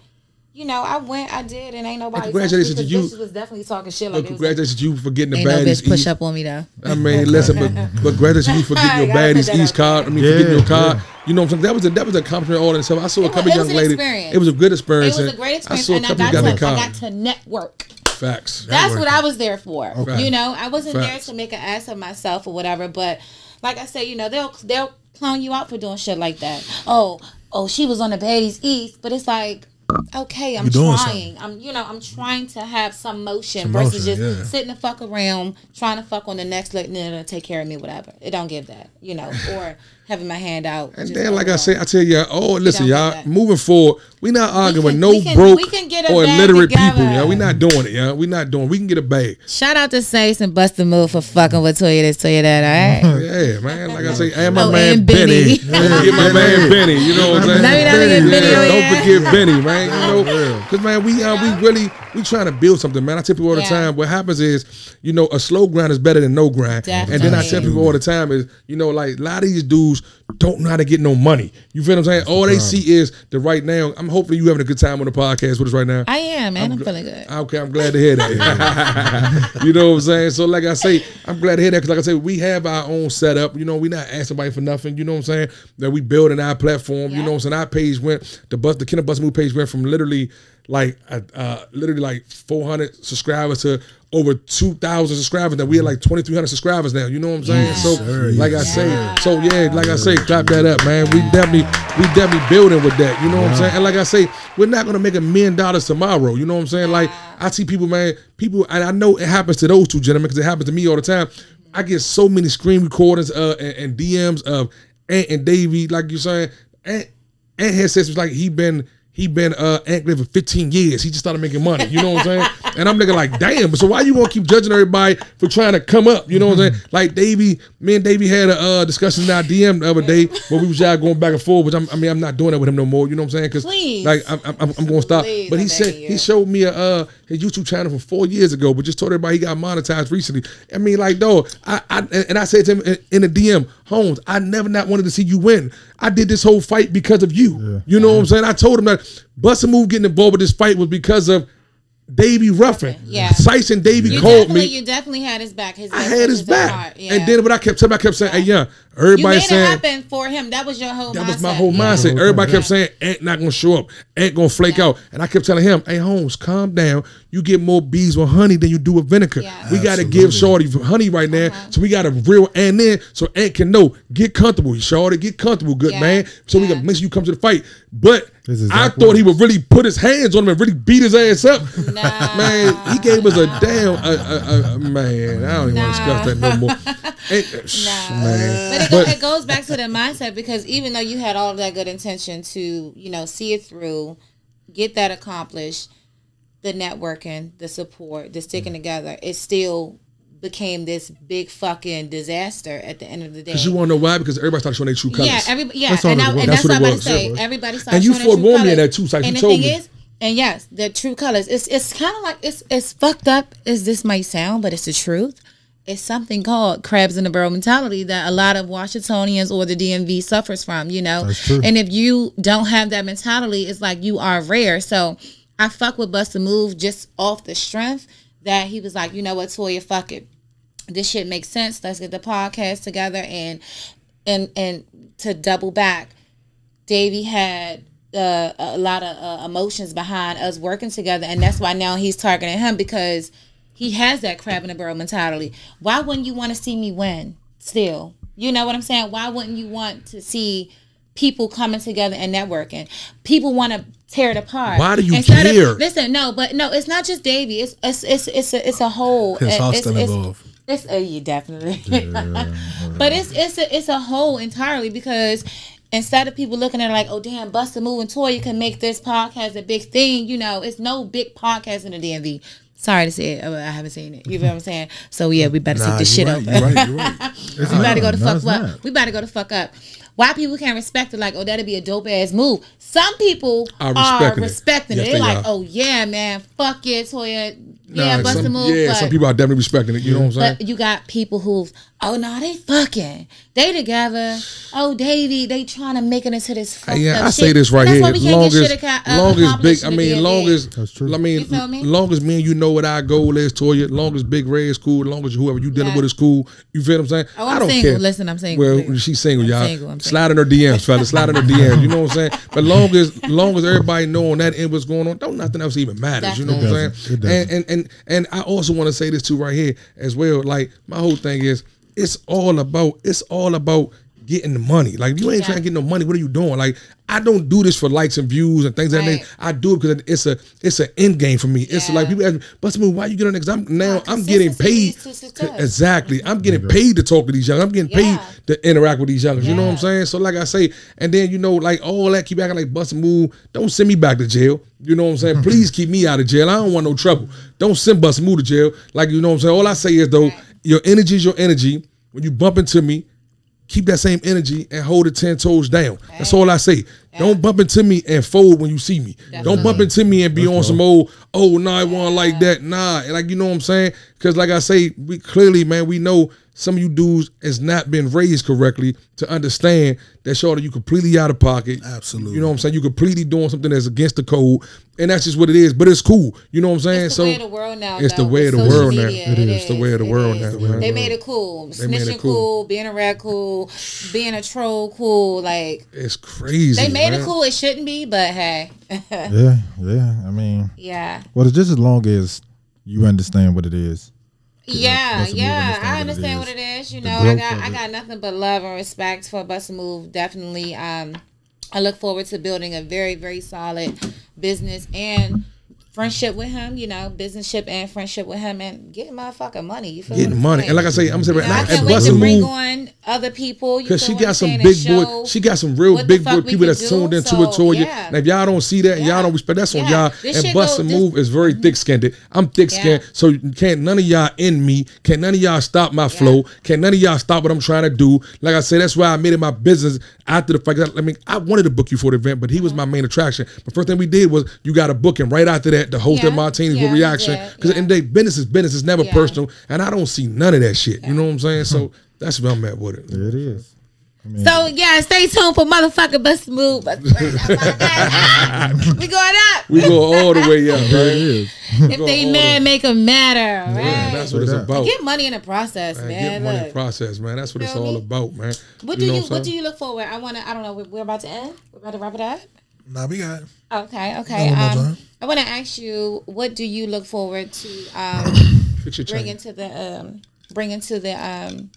you know, I went, I did, and ain't nobody. congratulations touched me to you. 'cause bitches was definitely talking shit like. it was like, congratulations to you for getting the Ain't no baddies bitch push up on me though. I mean, listen, but but congratulations to you for getting your baddies East out card. I mean, Yeah, for getting your card. yeah. You know what I'm saying? That was a that was a compliment all in itself. I saw a It wa- couple it young ladies. It was a good experience. It was a and great I experience, saw a and I couple got, got to, I got to network. Facts. That's what I was there for. Facts. You know, I wasn't Facts. there to make an ass of myself or whatever. But like I said, you know, they'll they'll clown you out for doing shit like that. Oh, oh, she was on the baddies east, but it's like okay, I'm trying. I'm you know, I'm trying to have some motion Some versus motion, just yeah. sitting the fuck around trying to fuck on the next like no, no, no, take care of me, whatever. It don't give that, you know, or having my hand out. And then, like I overall. say, I tell y'all, oh, listen, y'all, moving forward, we not arguing with can- no we can- broke we can get a or bag illiterate people. y'all. we not doing it. y'all. we not doing. We can get a bag. Shout out to Sice and Busta Move for fucking with Toya this, Toya that, all right? Yeah, man. Like I say, and my Oh, man and Benny. Benny. Don't forget my man Benny. You know what I'm saying? Let me not forget Yeah, Benny, oh, Don't forget Benny, man. You know, because man, we uh, we really we trying to build something, man. I tell people all the Yeah. time. What happens is, you know, a slow grind is better than no grind. And then I tell people all the time is, you know, like a lot of these dudes don't know how to get no money. You feel what I'm saying? All they see is the right now. I'm hopefully you having a good time on the podcast with us right now. I am, man. I'm, feeling good. Okay, I'm glad to hear that. you know what I'm saying? So, like I say, I'm glad to hear that because, like I say, we have our own setup. You know, we not asking somebody for nothing. You know what I'm saying? That we building our platform. You know what I'm saying? Our page went the bus, the Kenneth Bus Move page went from literally like uh, uh literally like 400 subscribers to over 2,000 subscribers. that we had like 2,300 subscribers now. You know what I'm saying? So, sir. like I Yes, say, so yeah, like I say, clap that up, man. We definitely, we definitely building with that. You know what I'm saying? And like I say, we're not gonna make a million dollars tomorrow. You know what I'm saying? Like I see people, man, people, and I know it happens to those two gentlemen because it happens to me all the time. I get so many screen recordings uh, and, and DMs of Ant and Davey, like you're saying. Ant, Ant had said it's like he been he been uh Ant for 15 years. He just started making money. You know what I'm saying? And I'm looking like, damn. So why you gonna keep judging everybody for trying to come up? You know what I'm saying? Like Davey, me and Davey had a uh, discussion in our DM the other day where we was y'all going back and forth. Which I'm, I mean, I'm not doing that with him no more. You know what I'm saying? Because like I'm, I'm, I'm gonna stop. Please, but he said begging he showed me a uh, his YouTube channel from four years ago, but just told everybody he got monetized recently. I mean, like, dog, I, I and I said to him in, in a DM, Holmes, I never not wanted to see you win. I did this whole fight because of you. You know what I'm saying? I told him that Bustin' Move getting involved with this fight was because of Davey Ruffin. Yeah. Sice and Davey You called definitely, me. you definitely had his back. His I had his back. Yeah. And then what I kept telling I kept saying, hey, yeah, you everybody made saying it happen for him. That was your whole. that mindset. was my whole Yeah. mindset. Yeah. Everybody kept saying, Ant not gonna show up. Ant gonna flake out. And I kept telling him, hey Holmes, calm down. You get more bees with honey than you do with vinegar. Yeah. We gotta give Shorty honey right now. Uh-huh. So we gotta real and then so Ant can know. Get comfortable, Shorty. Get comfortable, good Yeah. man. So we Yeah. can make sure you come to the fight. But This is I exact thought he would really put his hands on him and really beat his ass up. Nah. Man, he gave us a damn uh, uh, uh, man. I don't even want to discuss that no more. And- Nah. Man, But it, go, it goes back to the mindset because even though you had all of that good intention to, you know, see it through, get that accomplished, the networking, the support, the sticking together, it still became this big fucking disaster at the end of the day. Cause you want to know why? Because everybody started showing their true colors. Yeah, everybody. Yeah, That's all and, I, and That's that's, what what I'm about to say. Was. Everybody started And you showing their true forewarned me in colors. that too, Syke. And You the thing me. is, and yes, the true colors. It's it's kind of like it's it's fucked up as this might sound, but it's the truth. It's something called crabs in the barrel mentality that a lot of Washingtonians or the DMV suffers from. You know, and if you don't have that mentality, it's like you are rare. So I fuck with Bust a Move just off the strength that he was like, you know what, Toya, fuck it this shit makes sense. Let's get the podcast together and and and to double back, Davey had uh, a lot of uh, emotions behind us working together, and that's why now he's targeting him because he has that crab in the barrel mentality. Why wouldn't you want to see me win? Still, you know what I'm saying? Why wouldn't you want to see people coming together and networking? People want to tear it apart. Why do you Instead of- care? listen, no, but no, it's not just Davey. It's it's it's it's a, it's a whole. It's uh, hostile involved. It's uh, you definitely, but it's it's a it's a whole entirely because instead of people looking at it like, oh damn, Busta Move and Toya can make this podcast a big thing, you know, it's no big podcast in the DMV. Sorry to say it, uh, I haven't seen it. You know what I'm saying? So yeah, we better Nah, take this shit right, over. you're right. You're right. We better go to No, fuck up. not. We better go to fuck up. Why people can't respect it? Like, oh, that'd be a dope ass move. Some people Are are respecting respecting, it. it. Yes, They're they like, are. oh yeah, man, fuck yeah, Toya, yeah, Nah, bust some, a move. Yeah, but, some people are definitely respecting it. You know what I'm saying? but you got people who, oh no, they fucking, they together. Oh, Davey, they trying to make it into this. Fucked yeah, up I say this right That's here. why we can't Long get shit acco- uh, long as big, I mean, DMV. long as, That's true. I mean, You feel me? long as me and you know what our goal is, Toya. Long as Big Ray is cool. Long as whoever you dealing Yeah. with is cool. You feel what I'm saying? Oh, I I'm don't single. care. Listen, I'm single. Well, she's single, I'm y'all. single, I'm Slide in her DMs, fellas. Slide in her DMs. You know what I'm saying? But long as, long as everybody know on that end what's going on, don't nothing else even matters. You know what I'm saying? And, and and and I also want to say this too right here as well. Like my whole thing is, it's all about it's all about getting the money. Like if you ain't Yeah. trying to get no money, what are you doing? Like I don't do this for likes and views and things like Right. that. I do it because it's a it's an end game for me. It's like people ask me, Busta Move, why you get on Because I'm now Yeah, I'm getting paid. to. Exactly. I'm getting paid to talk to these young. I'm getting paid Yeah. to interact with these youngers. You know what I'm saying? So like I say, and then you know, like all that keep acting like Busta Move. Don't send me back to jail. You know what I'm saying? Please keep me out of jail. I don't want no trouble. Don't send Busta Move to jail. Like you know what I'm saying? All I say is though, Right. your energy is your energy. When you bump into me, keep that same energy and hold it ten toes down. That's all I say. Don't bump into me and fold when you see me. Don't bump into me and be on some old, oh no, I want like that. Nah, like you know what I'm saying? Because like I say, we clearly, man, we know some of you dudes has not been raised correctly to understand that shorty you completely out of pocket. Absolutely. You know what I'm saying? You completely doing something that's against the code. And that's just what it is. But it's cool. You know what I'm saying? It's the so way of the world now. It's the though, way of the social world now. media. It is. It's the way of the It world is. now, man. They made it cool. They made it Snitching cool. cool. being a rat cool, being a troll cool. Like it's crazy. they made man. it cool. It shouldn't be, but hey, Yeah, yeah. I mean, yeah, well, it's just as long as you understand what it is. Yeah, Busta yeah. I understand what what it it is. You The know, I got I got nothing but love and respect for Busta Move. Definitely. Um, I look forward to building a very very solid business and. Friendship with him, you know, businessship and friendship with him, and getting motherfucking money. You feel Getting money. saying? And like I say, I'm saying right know, I now, can't wait to bring Move. on other people. Cause she got some big boy, she got some real big boy people that's tuned into So, it toward you. yeah. And if y'all don't see that, and Yeah. y'all don't respect, that's on y'all. This and shit Busta Move is very mm-hmm. thick skinned. I'm thick skinned, Yeah. so can't none of y'all in me, can't none of y'all stop my flow, can't none of y'all stop what I'm trying to do. Like I said, that's why I made it my business after the fact. I mean, I wanted to book you for the event, but he was uh-huh. my main attraction. But first thing we did was you got a booking right after that, the host Yeah. of Martinis Yeah, with reaction. Because Yeah. in the day, business is business. It's never Yeah. personal, and I don't see none of that shit. You know what I'm saying? So that's where I'm at with it. It is. I mean, So yeah, stay tuned for motherfucking Busta Move. we going up. We go all the way up, it right? If they mad, make them matter. Right? Yeah, that's what it's about. Get money in the process, Man, man. get money Look. process, man. That's what it's all me? about, man. What do you, know what, I'm do you look forward? I want to. I don't know. We're, we're about to end. We're about to wrap it up. Nah, we got. Okay. Okay. Um. I want to ask you, what do you look forward to um, Fix your bring chain. into the um, bring into the um,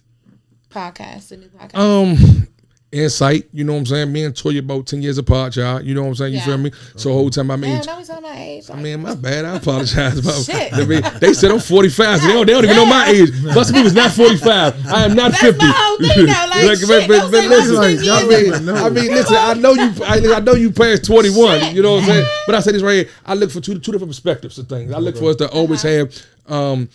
podcast, the new podcast? Um, insight. You know what I'm saying? Me and Toya about ten years apart, y'all. You know what I'm saying? You Yeah. feel me? So whole time I'm Man, age. that was on my age. I mean, my bad. I apologize. About, Shit. I mean, they said I'm 45. So they, don't, they don't even know my age. Busta me was not 45. I am not That's 50. my whole thing, though. Like, shit, don't say listen, Move I mean, I mean, listen. I know you. I, I know you past 21. Shit. You know what I'm saying? But I say this right here. I look for two two different perspectives of things. I look for us to always Uh-huh. have um,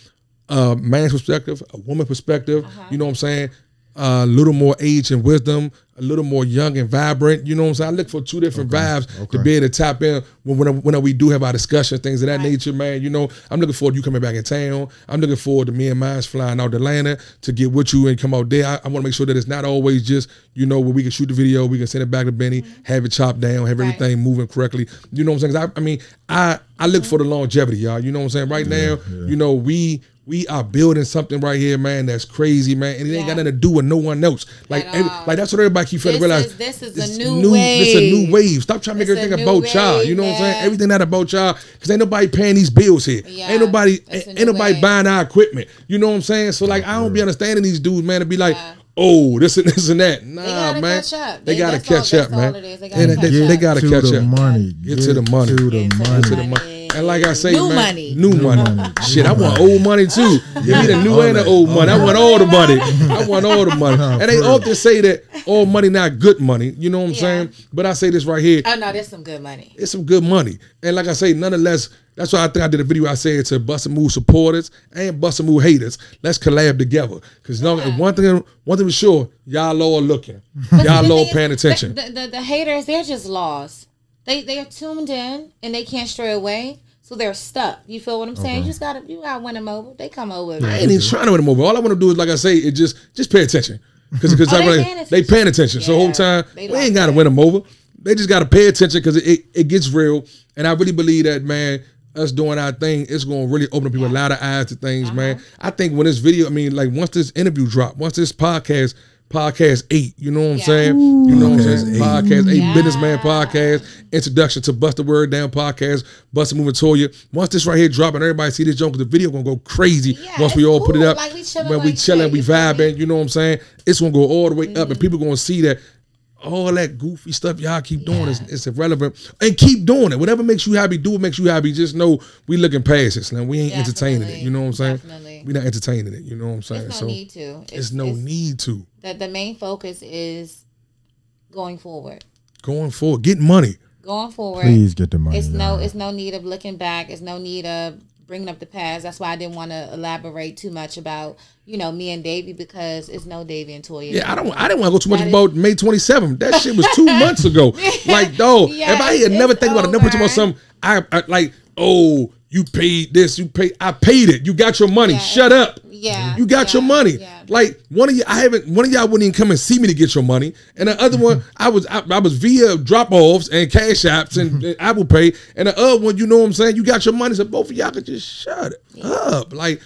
a man's perspective, a woman perspective. Uh-huh. You know what I'm saying? A little more age and wisdom, a little more young and vibrant. You know what I'm saying? I look for two different vibes to be able to tap in when, when, when we do have our discussion, things of that Right. nature, man. You know, I'm looking forward to you coming back in town. I'm looking forward to me and mine flying out to Atlanta to get with you and come out there. I, I want to make sure that it's not always just, you know, where we can shoot the video, we can send it back to Benny, mm-hmm. have it chopped down, have Right. everything moving correctly. You know what I'm saying? I, I mean, I, I look for the longevity, y'all. You know what I'm saying? Right now, you know, we we are building something right here, man, that's crazy, man. And it ain't got nothing to do with no one else. Like, every- like that's what everybody keep trying to This realize. is- this is a It's new It's a new wave. wave. Stop trying to make It's a everything new about y'all. You know what I'm saying? Everything not about y'all. Because ain't nobody paying these bills here. Yeah, ain't nobody it's ain't nobody wave. buying our equipment. You know what I'm saying? So like I don't be understanding these dudes, man, to be like, Yeah. oh, this and this and that. Nah, gotta man. catch up. They, They- gotta that's all- catch up, man. They gotta And catch they, up. they gotta to catch the up. money. Get to the money. To the Get to the money. To the money. And like I say, New man, money. new money. money. Shit, I want old money too. Give me the new All and the old money. I want all the money. I want all the money. And they for often say that all money not good money. You know what I'm Yeah. saying? But I say this right here. Oh no, there's some good money. It's some good money. And like I say, nonetheless, that's why I think I did a video I said to Busta Move supporters and Busta Move haters, let's collab together. Because one thing one thing for sure, y'all all looking. Y'all The all thing is, paying attention. The, the, the haters, they're just lost. They they are tuned in and they can't stray away, so they're stuck. You feel what I'm saying? You just gotta you gotta win them over. They come over. I ain't even trying to win them over. All I want to do is, like I say, it just just pay attention. Because because Oh, they they, paying they paying attention. So Yeah, whole time they we like ain't got to that. win them over. They just got to pay attention because it, it it gets real. And I really believe that man, us doing our thing, it's gonna really open up people a lot of eyes to things, man. Uh-huh. I think when this video, I mean, like once this interview drop, once this podcast podcast eight. You know what I'm Yeah. saying? You know what I'm saying? Podcast eight. Podcast eight, Yeah. businessman podcast, introduction to Bust the Word Down podcast, Bust the Moving Toya. Once this right here drop and everybody see this joke, the video gonna go crazy. Yeah, once we it's all put it up, Like, we chilling when we chilling, shit, we you feel me? Mm-hmm. vibing. You know what I'm saying? It's gonna go all the way up, and people gonna see that all that goofy stuff y'all keep doing is it's irrelevant. And keep doing it. Whatever makes you happy, do what makes you happy. Just know we looking past it. and we ain't entertaining it. You know what I'm saying? Definitely. We not entertaining it. You know what I'm saying? There's no so need to. it's no need to. The, the main focus is going forward. Going forward, get money. Going forward. Please get the money. It's no. now. It's no need of looking back. It's no need of bringing up the past. That's why I didn't want to elaborate too much about you know me and Davey because it's no Davey and Toya. Yeah, I don't. I didn't want to go too much That is- about May 27th. That shit was two months ago. Like, dog, if I Yes, had never think about it, never talking about something. I, I like, oh, you paid this, you paid. I paid it. You got your money. Yeah. Shut up. Yeah, you got yeah, your money. yeah. Like one of you, I haven't. One of y'all wouldn't even come and see me to get your money, and the other one, I was, I, I was via drop offs and cash apps and, and Apple Pay, and the other one, you know what I'm saying? You got your money, so both of y'all could just shut up. Like,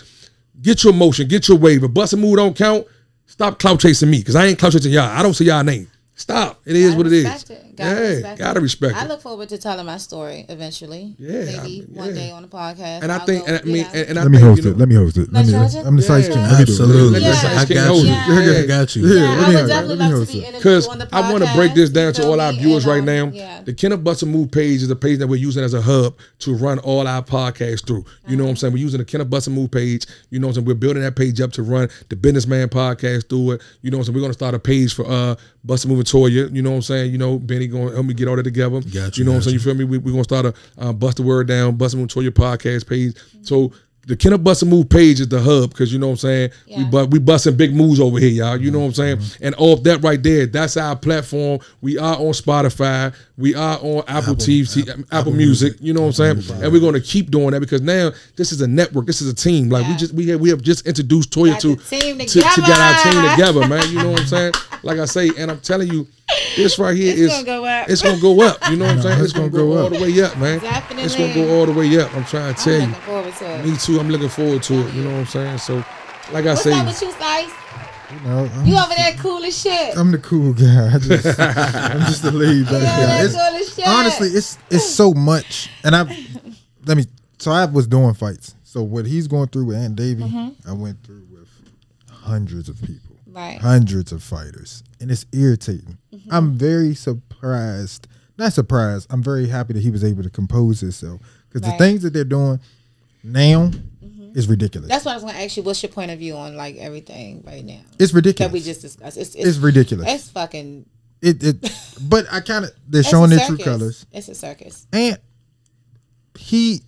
get your motion, get your waiver. Bust a move don't count. Stop clout chasing me, because I ain't clout chasing y'all. I don't see y'all name. Stop. It is I what it is. respect It. Gotta yeah, respect gotta it. respect I look forward to telling my story eventually. Yeah, maybe I mean, one yeah. day on the podcast. and I think, and I mean, and, and I Let me host you know, it. Let me host it. Let me. Let I'm the size Yeah. king. Let me do it. Absolutely. Let Yeah. I got you. it. Yeah. I got you. Yeah, Yeah, let I me would host definitely Let me love to host be it. Because on the podcast. I want to break this down to all our viewers right um, now. Yeah. The Kenneth Bust a Move page is a page that we're using as a hub to run all our podcasts through. You know what I'm saying? We're using the Kenneth Bust a Move page. You know what I'm saying? We're building that page up to run the Businessman podcast through it. You know what I'm saying? We're going to start a page for uh Bust moving Move and Toya. You know what I'm saying? You know, Benny going to help me get all that together. Got you you, know what I'm saying? You feel me? We, we're going to start a uh, Bust the Word Down, Bust a Move and Toya podcast page. So the Kenneth Bust a Move page is the hub because you know what I'm saying? We Yeah. but we busting big moves over here, y'all. You know what I'm saying? And off that right there, that's our platform. We are on Spotify. We are on Apple, TV, Apple, Music. You know what I'm saying? And we're going to keep doing that because now this is a network. This is a team. Like we just we have, we have just introduced Toya to, the to to get our team together, man. You know what I'm saying? Like I say, and I'm telling you, this right here It's is gonna go up. it's gonna go up. You know what I'm saying? it's It's gonna, gonna go, go all the way up, man. Definitely. It's gonna go all the way up. I'm trying to tell I'm you. forward to it. Me too. I'm looking forward to it. You know what I'm saying? So, like I What's say, up with you, Sice? You know, You over there cool as shit. I'm the cool guy. I just, I'm just the laid back guy. It's, cool as shit. honestly, it's it's so much, and I let me. So I was doing fights. So what he's going through with Ant Davey, Mm-hmm. I went through with hundreds of people, right. hundreds of fighters, and it's irritating. Mm-hmm. I'm very surprised. Not surprised. I'm very happy that he was able to compose himself because Right. the things that they're doing now is ridiculous. That's what I was gonna ask you. What's your point of view on like everything right now it's ridiculous. that we just discussed? It's it's, it's ridiculous. it's fucking. it, it, but I kind of they're showing their true colors. It's a circus. Ant, he,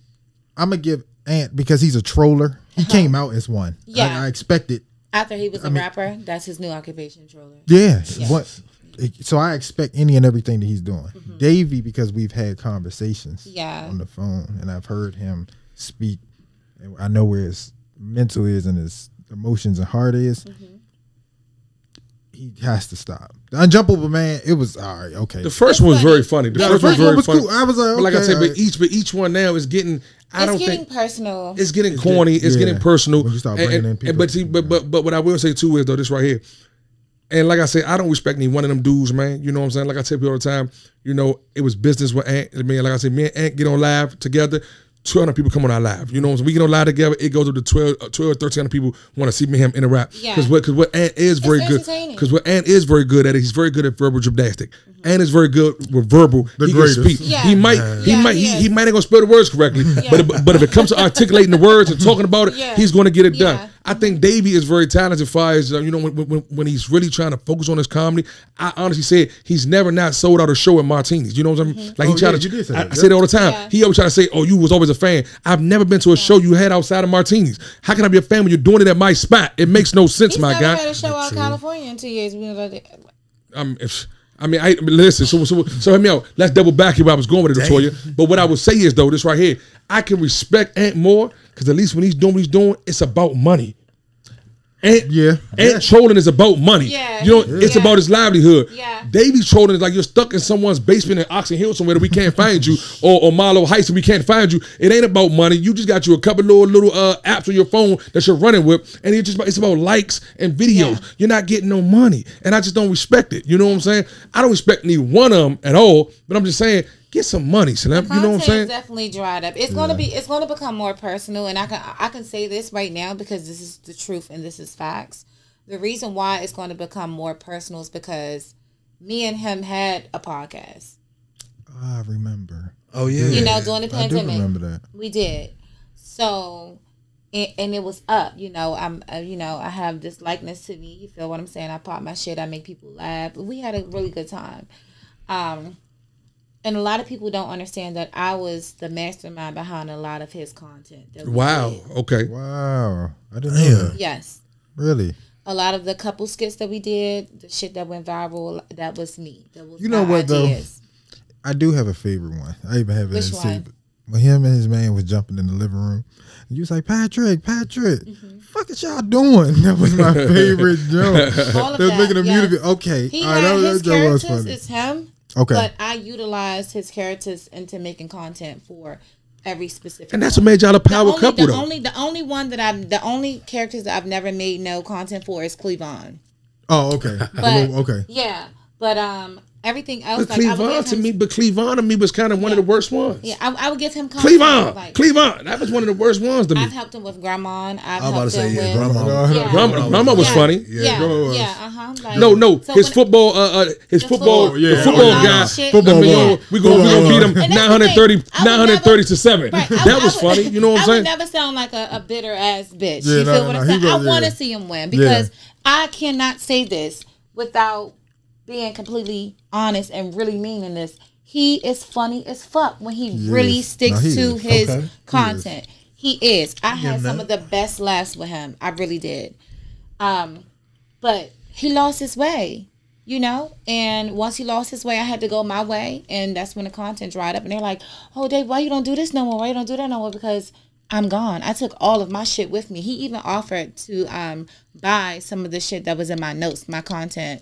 I'm gonna give Ant because he's a troller. He came out as one. Yeah. I, expected. After he was a mean- rapper, that's his new occupation, troller. Yeah, what? So I expect any and everything that he's doing. Davey, because we've had conversations Mm-hmm. Yeah. on the phone, and I've heard him speak. And I know where his mental is and his emotions and heart is. Mm-hmm. He has to stop. The unjumpable man. It was all right. Okay. the first one was very funny. The Yeah, first the one was first one very was funny. cool. I was like, okay, but like I okay, said, but alright. each but each one now is getting. I it's don't getting think personal. it's getting corny. it's yeah. getting personal. When you start bringing and- in and- people- but see, but but but what I will say too is though this right here. And like I said, I don't respect any one of them dudes, man. You know what I'm saying? Like I tell people all the time, you know, it was business with Ant. I mean, like I said, me and Ant get on live together. 200 people come on our live. You know what We get on live together. It goes up to 12, uh, 12 1300 people want to see me him interact. Yeah. Because what, because what Ant is very good. Because what Ant is very good at it, he's very good at verbal gymnastic. Ant is very good with verbal. The he greatest. can speak. Yeah. He might, he Yeah, might, he he, he might ain't gonna spell the words correctly. But, but but if it comes to articulating the words and talking about it, Yeah. he's going to get it done. Yeah. I think Davey is very talented. Far as uh, you know, when, when when he's really trying to focus on his comedy, I honestly said he's never not sold out a show at Martinis. You know what I'm saying? Like he Oh, tried yeah, to. you say I, that. I say it all the time. Yeah. He always try to say, "Oh, you was always a fan." I've never been to a show you had outside of Martinis. How can I be a fan when you're doing it at my spot? It makes no sense, He's my never guy. had a show out in California in two years. We was like, Um, if, I mean, I listen. So, so, so, hear me out. Let's double back here where I was going with it, Latoya. But what I would say is though, this right here, I can respect Ant more because at least when he's doing what he's doing, it's about money. And Yeah. and Yeah. trolling is about money. Yeah, you know, he- it's yeah. about his livelihood. Yeah. Davey's trolling is like you're stuck in someone's basement in Oxon Hill somewhere that we can't find you, or, or Marlow Heights and we can't find you. It ain't about money. You just got you a couple little little uh, apps on your phone that you're running with, and it's just about, it's about likes and videos. Yeah. You're not getting no money, and I just don't respect it. You know what I'm saying? I don't respect any one of them at all. But I'm just saying, get some money, Slim. You know what I'm saying? definitely dried up. It's gonna be it's gonna become more personal, and I can I can say this right now because this is the truth and this is facts. The reason why it's going to become more personal is because me and him had a podcast. I remember. Oh yeah. You know, during the I do pandemic, remember that. we did. So, and, and it was up. You know, I'm. Uh, you know, I have this likeness to me. You feel what I'm saying? I pop my shit. I make people laugh. We had a really good time. Um, and a lot of people don't understand that I was the mastermind behind a lot of his content. Wow. did. Okay. Wow. I didn't know that. Yes. Really? A lot of the couple skits that we did, the shit that went viral, that was me. That was You know my what, though? I do have a favorite one. I even have it Which in one? saved. When him and his man was jumping in the living room, and you was like, Patrick, Patrick, Mm-hmm. fuck is y'all doing? That was my favorite joke. All of They was that, making a yes. music. Okay, He all right, had that, his that, that was characters. funny. It's him. Okay, But I utilized his characters into making content for every specific. And that's one. what made y'all a power the only, couple, the though. only the only one that I'm the only characters that I've never made no content for is Cleavon. oh, okay, But okay. yeah, but um everything else But like I would Cleavon give to him, me, but Cleavon to me was kind of one of the worst ones. yeah I, I would give him. Cleavon, like, Cleavon, that was one of the worst ones to me. I've helped him with Grandma. I've I was about to say yeah, with grandma. Yeah. Grandma, Grandma was Yeah. funny. Yeah, Grandma was. yeah, uh huh. Like, No, no, so his football, uh, uh his The football, football- the yeah, football oh, guy. Shit. Football I mean, we gonna we gonna beat him And 930, thing. I would 930 to seven. That was funny. You know what I'm saying? would never sound like a, a bitter ass bitch. You feel what I'm saying? I want to see him win because I cannot say this without being completely honest and really meaning this. He is funny as fuck when he really sticks No, he to is. his Okay. He content. He is. I had some that. of the best laughs with him. I really did. Um, but he lost his way, you know. And once he lost his way, I had to go my way, and that's when the content dried up. And they're like, "Oh, Dave, why you don't do this no more? Why you don't do that no more?" Because I'm gone. I took all of my shit with me. He even offered to um, buy some of the shit that was in my notes, my content,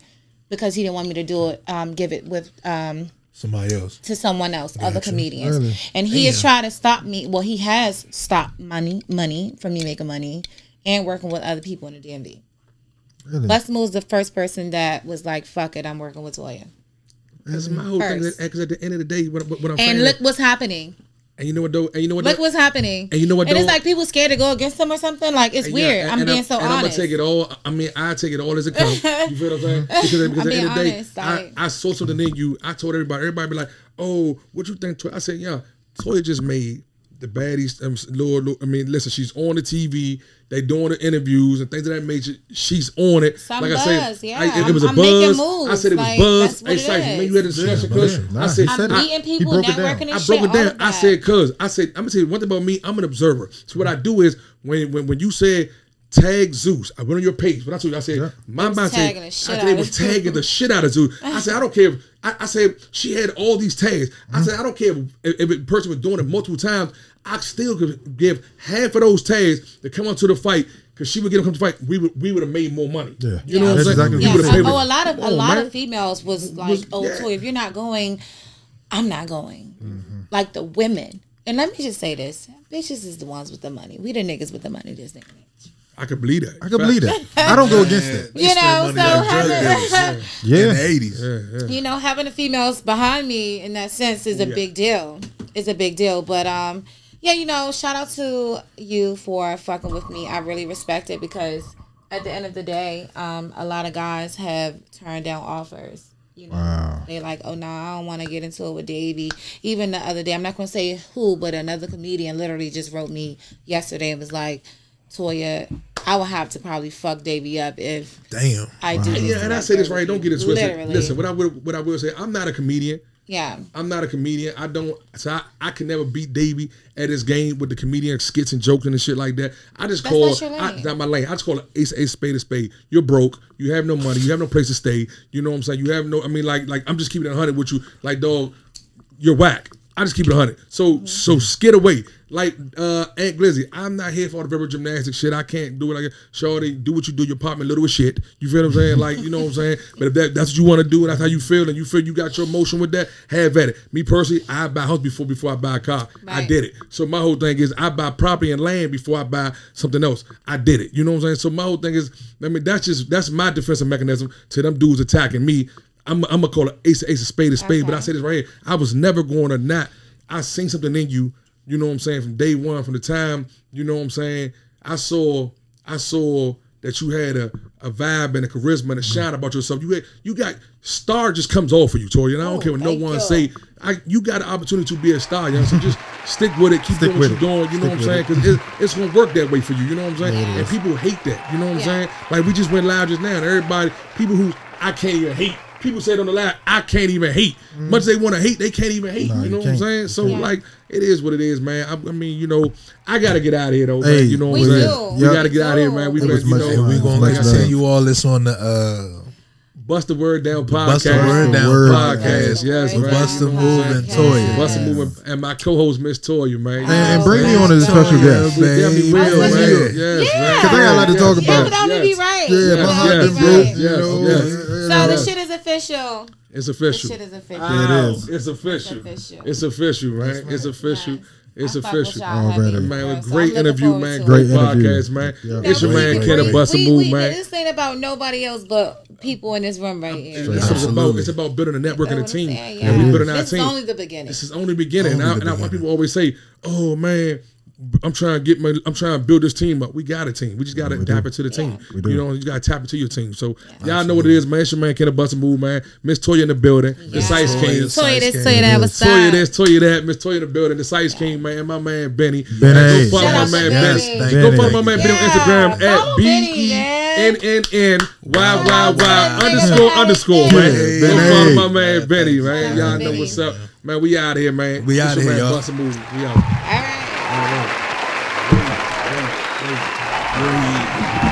because he didn't want me to do it, um, give it with um, Somebody else. to someone else, other comedians. Really? And he is trying to stop me. Well, he has stopped money money from me making money and working with other people in the DMV. Really? Bustin' was the first person that was like, "Fuck it, I'm working with Toya." That's my whole thing. Because at the end of the day, what, what, what I'm saying, And look what's happening. And you know what though, and you know what, Look though? what's happening. And you know what, And it's like people scared to go against them or something. Like it's Yeah, weird. and- I'm and being so honest. and honest. I'm gonna take it all. I mean, I take it all as it comes. You feel what I'm saying? Because, because I'm at the end of the day, honest, I, I saw something in you. I told everybody. Everybody be like, "Oh, what you think?" Toya? I said, "Yeah, Toya just made the baddies. Um, Lord, Lord, I mean, listen, she's on the TV. They doing the interviews and things of that nature. She's on it. Some like I buzz, said, yeah. I, it, I'm- was a I'm making buzz. moves, I said it was like, buzz. that's what Hey, it Syph, is. man, you had a discussion, Yeah, cuz nah, I said, said I'm it. meeting He people, broke it down. networking and I broke it down. I said, "Cuz I said, I'm gonna tell you one thing about me. I'm an observer. So what I do is when when, when you said tag Zeus, I went on your page. When I told you, I said Yeah. my was mind said I shit said they of was tagging the shit out of Zeus. I said I don't care. If, I, I said she had all these tags. I said I don't care if, if a person was doing it multiple times. I still could give half of those tags to come onto the fight. Cause she would get them come to fight, we would we would have made more money. Yeah. you know what I'm saying. exactly we Yeah, so- oh, a lot of a Come lot man. of females was like, Was- "Oh, yeah. Toy, if you're not going, I'm not going." Mm-hmm. Like the women, and let me just say this: bitches is the ones with the money. We the niggas with the money. This nigga. I could believe that. I can believe that. I don't go against it. You know, so having, In Yeah. the eighties. you know, having the females behind me in that sense is a Yeah. big deal. It's a big deal. But um, yeah, you know, shout out to you for fucking with me. I really respect it because at the end of the day, um, a lot of guys have turned down offers. You know, Wow. they like, oh no, I don't want to get into it with Davey. Even the other day, I'm not gonna say who, but another comedian literally just wrote me yesterday and was like, Toya, I will have to probably fuck Davey up if Damn. I do. this Yeah, and I say this right. Don't get it twisted. Literally. Listen, what I will what I will say, I'm not a comedian. Yeah. I'm not a comedian. I don't. So I, I can never beat Davey at his game with the comedian skits and jokes and shit like that. I just That's call not your I, lane. not my lane. I just call it ace a spade a spade. You're broke. You have no money. You have no place to stay. You know what I'm saying? You have no. I mean, like like I'm just keeping it hundred with you. Like dog, you're whack. I just keep it hundred. So Mm-hmm. so skid away. Like uh Ant Glizzy, I'm not here for all the verbal gymnastics shit. I can't do it like Shorty, do what you do, your apartment little as shit. You feel what I'm saying? Like, you know what I'm saying? But if that, that's what you want to do and that's how you feel and you feel you got your emotion with that, have at it. Me personally, I buy a house before before I buy a car. I did it. So my whole thing is I buy property and land before I buy something else. I did it. You know what I'm saying? So my whole thing is, I mean, that's just that's my defensive mechanism to them dudes attacking me. I'm, I'm gonna call it ace, ace, a spade, a spade. But I say this right here. I was never going to not. I seen something in you. You know what I'm saying? From day one, from the time, you know what I'm saying. I saw, I saw that you had a, a vibe and a charisma and a shine about yourself. You had, you got star just comes off for you, Tori. And I don't Oh, care what no one you. say. I you got an opportunity to be a star, you know. So just stick with it, keep Stick doing what you're doing. You know Stick what I'm saying? Because it, it's gonna work that way for you. You know what I'm saying? Yeah, and people hate that. You know what I'm saying? Like we just went live just now, and everybody, people who I can't even hate. People said on the live, I can't even hate. Much as they want to hate, they can't even hate. Nah, you know you what I'm saying? So Yeah. like, it is what it is, man. I, I mean, you know, I gotta get out of here though. Hey, man. You know what We I'm saying? We gotta get out of here, man. We been, you know, we gonna like tell you all this on the uh Bust the Word Down podcast. Bust the Word Down Word. podcast. Yes, man. Bust the Move and? Toya. Bust the Move and- my co-host Miss Toya, man. And, and Oh, bring me on as a special Yeah, guest. We definitely will, man. Yes, you- man. I got a lot to talk about. Yeah, but only be yes. right. Yeah, my heart been broke. So the shit is official. It's The official. shit is official. It is. It's official. It's official. It's official, man. It's official. It's I fuck with official. y'all Already. heavy, Man, a so great looking interview, man. Great Great interview. podcast, man. Yeah. It's your man, we- Ken Bust a Move, we- man. This ain't about nobody else but people in this room right here. It's, You it's know about it's about building a network and a I'm team, saying? and we Yeah. building our This is only the beginning. This is only the beginning. Only and I, the and I, beginning. people always say, "Oh man, I'm trying to get my, I'm trying to build this team up." We got a team. We just got to we tap do. into the team. We do. You know, you got to tap into your team. So y'all know what it is, man. It's your man, Ken Bust a Move, man. Miss Toya in the building. The Yeah. Sice King. Toya, Toya this, Size Toya King. that, Yes. what's Toya this, Toya that, Miss Toya in the building, the Sice King, man, my man Benny. Benny. Go follow my man Benny. Benny. Go follow my man Benny on Instagram at follow B Benny, E man. N N N Y Y out to Y Benny. underscore underscore man. Go follow my man Benny, thanks. man. Y'all know what's up, man. We out here, man. We out here, y'all. Bust move. We out. All right. Wait, wait, wait.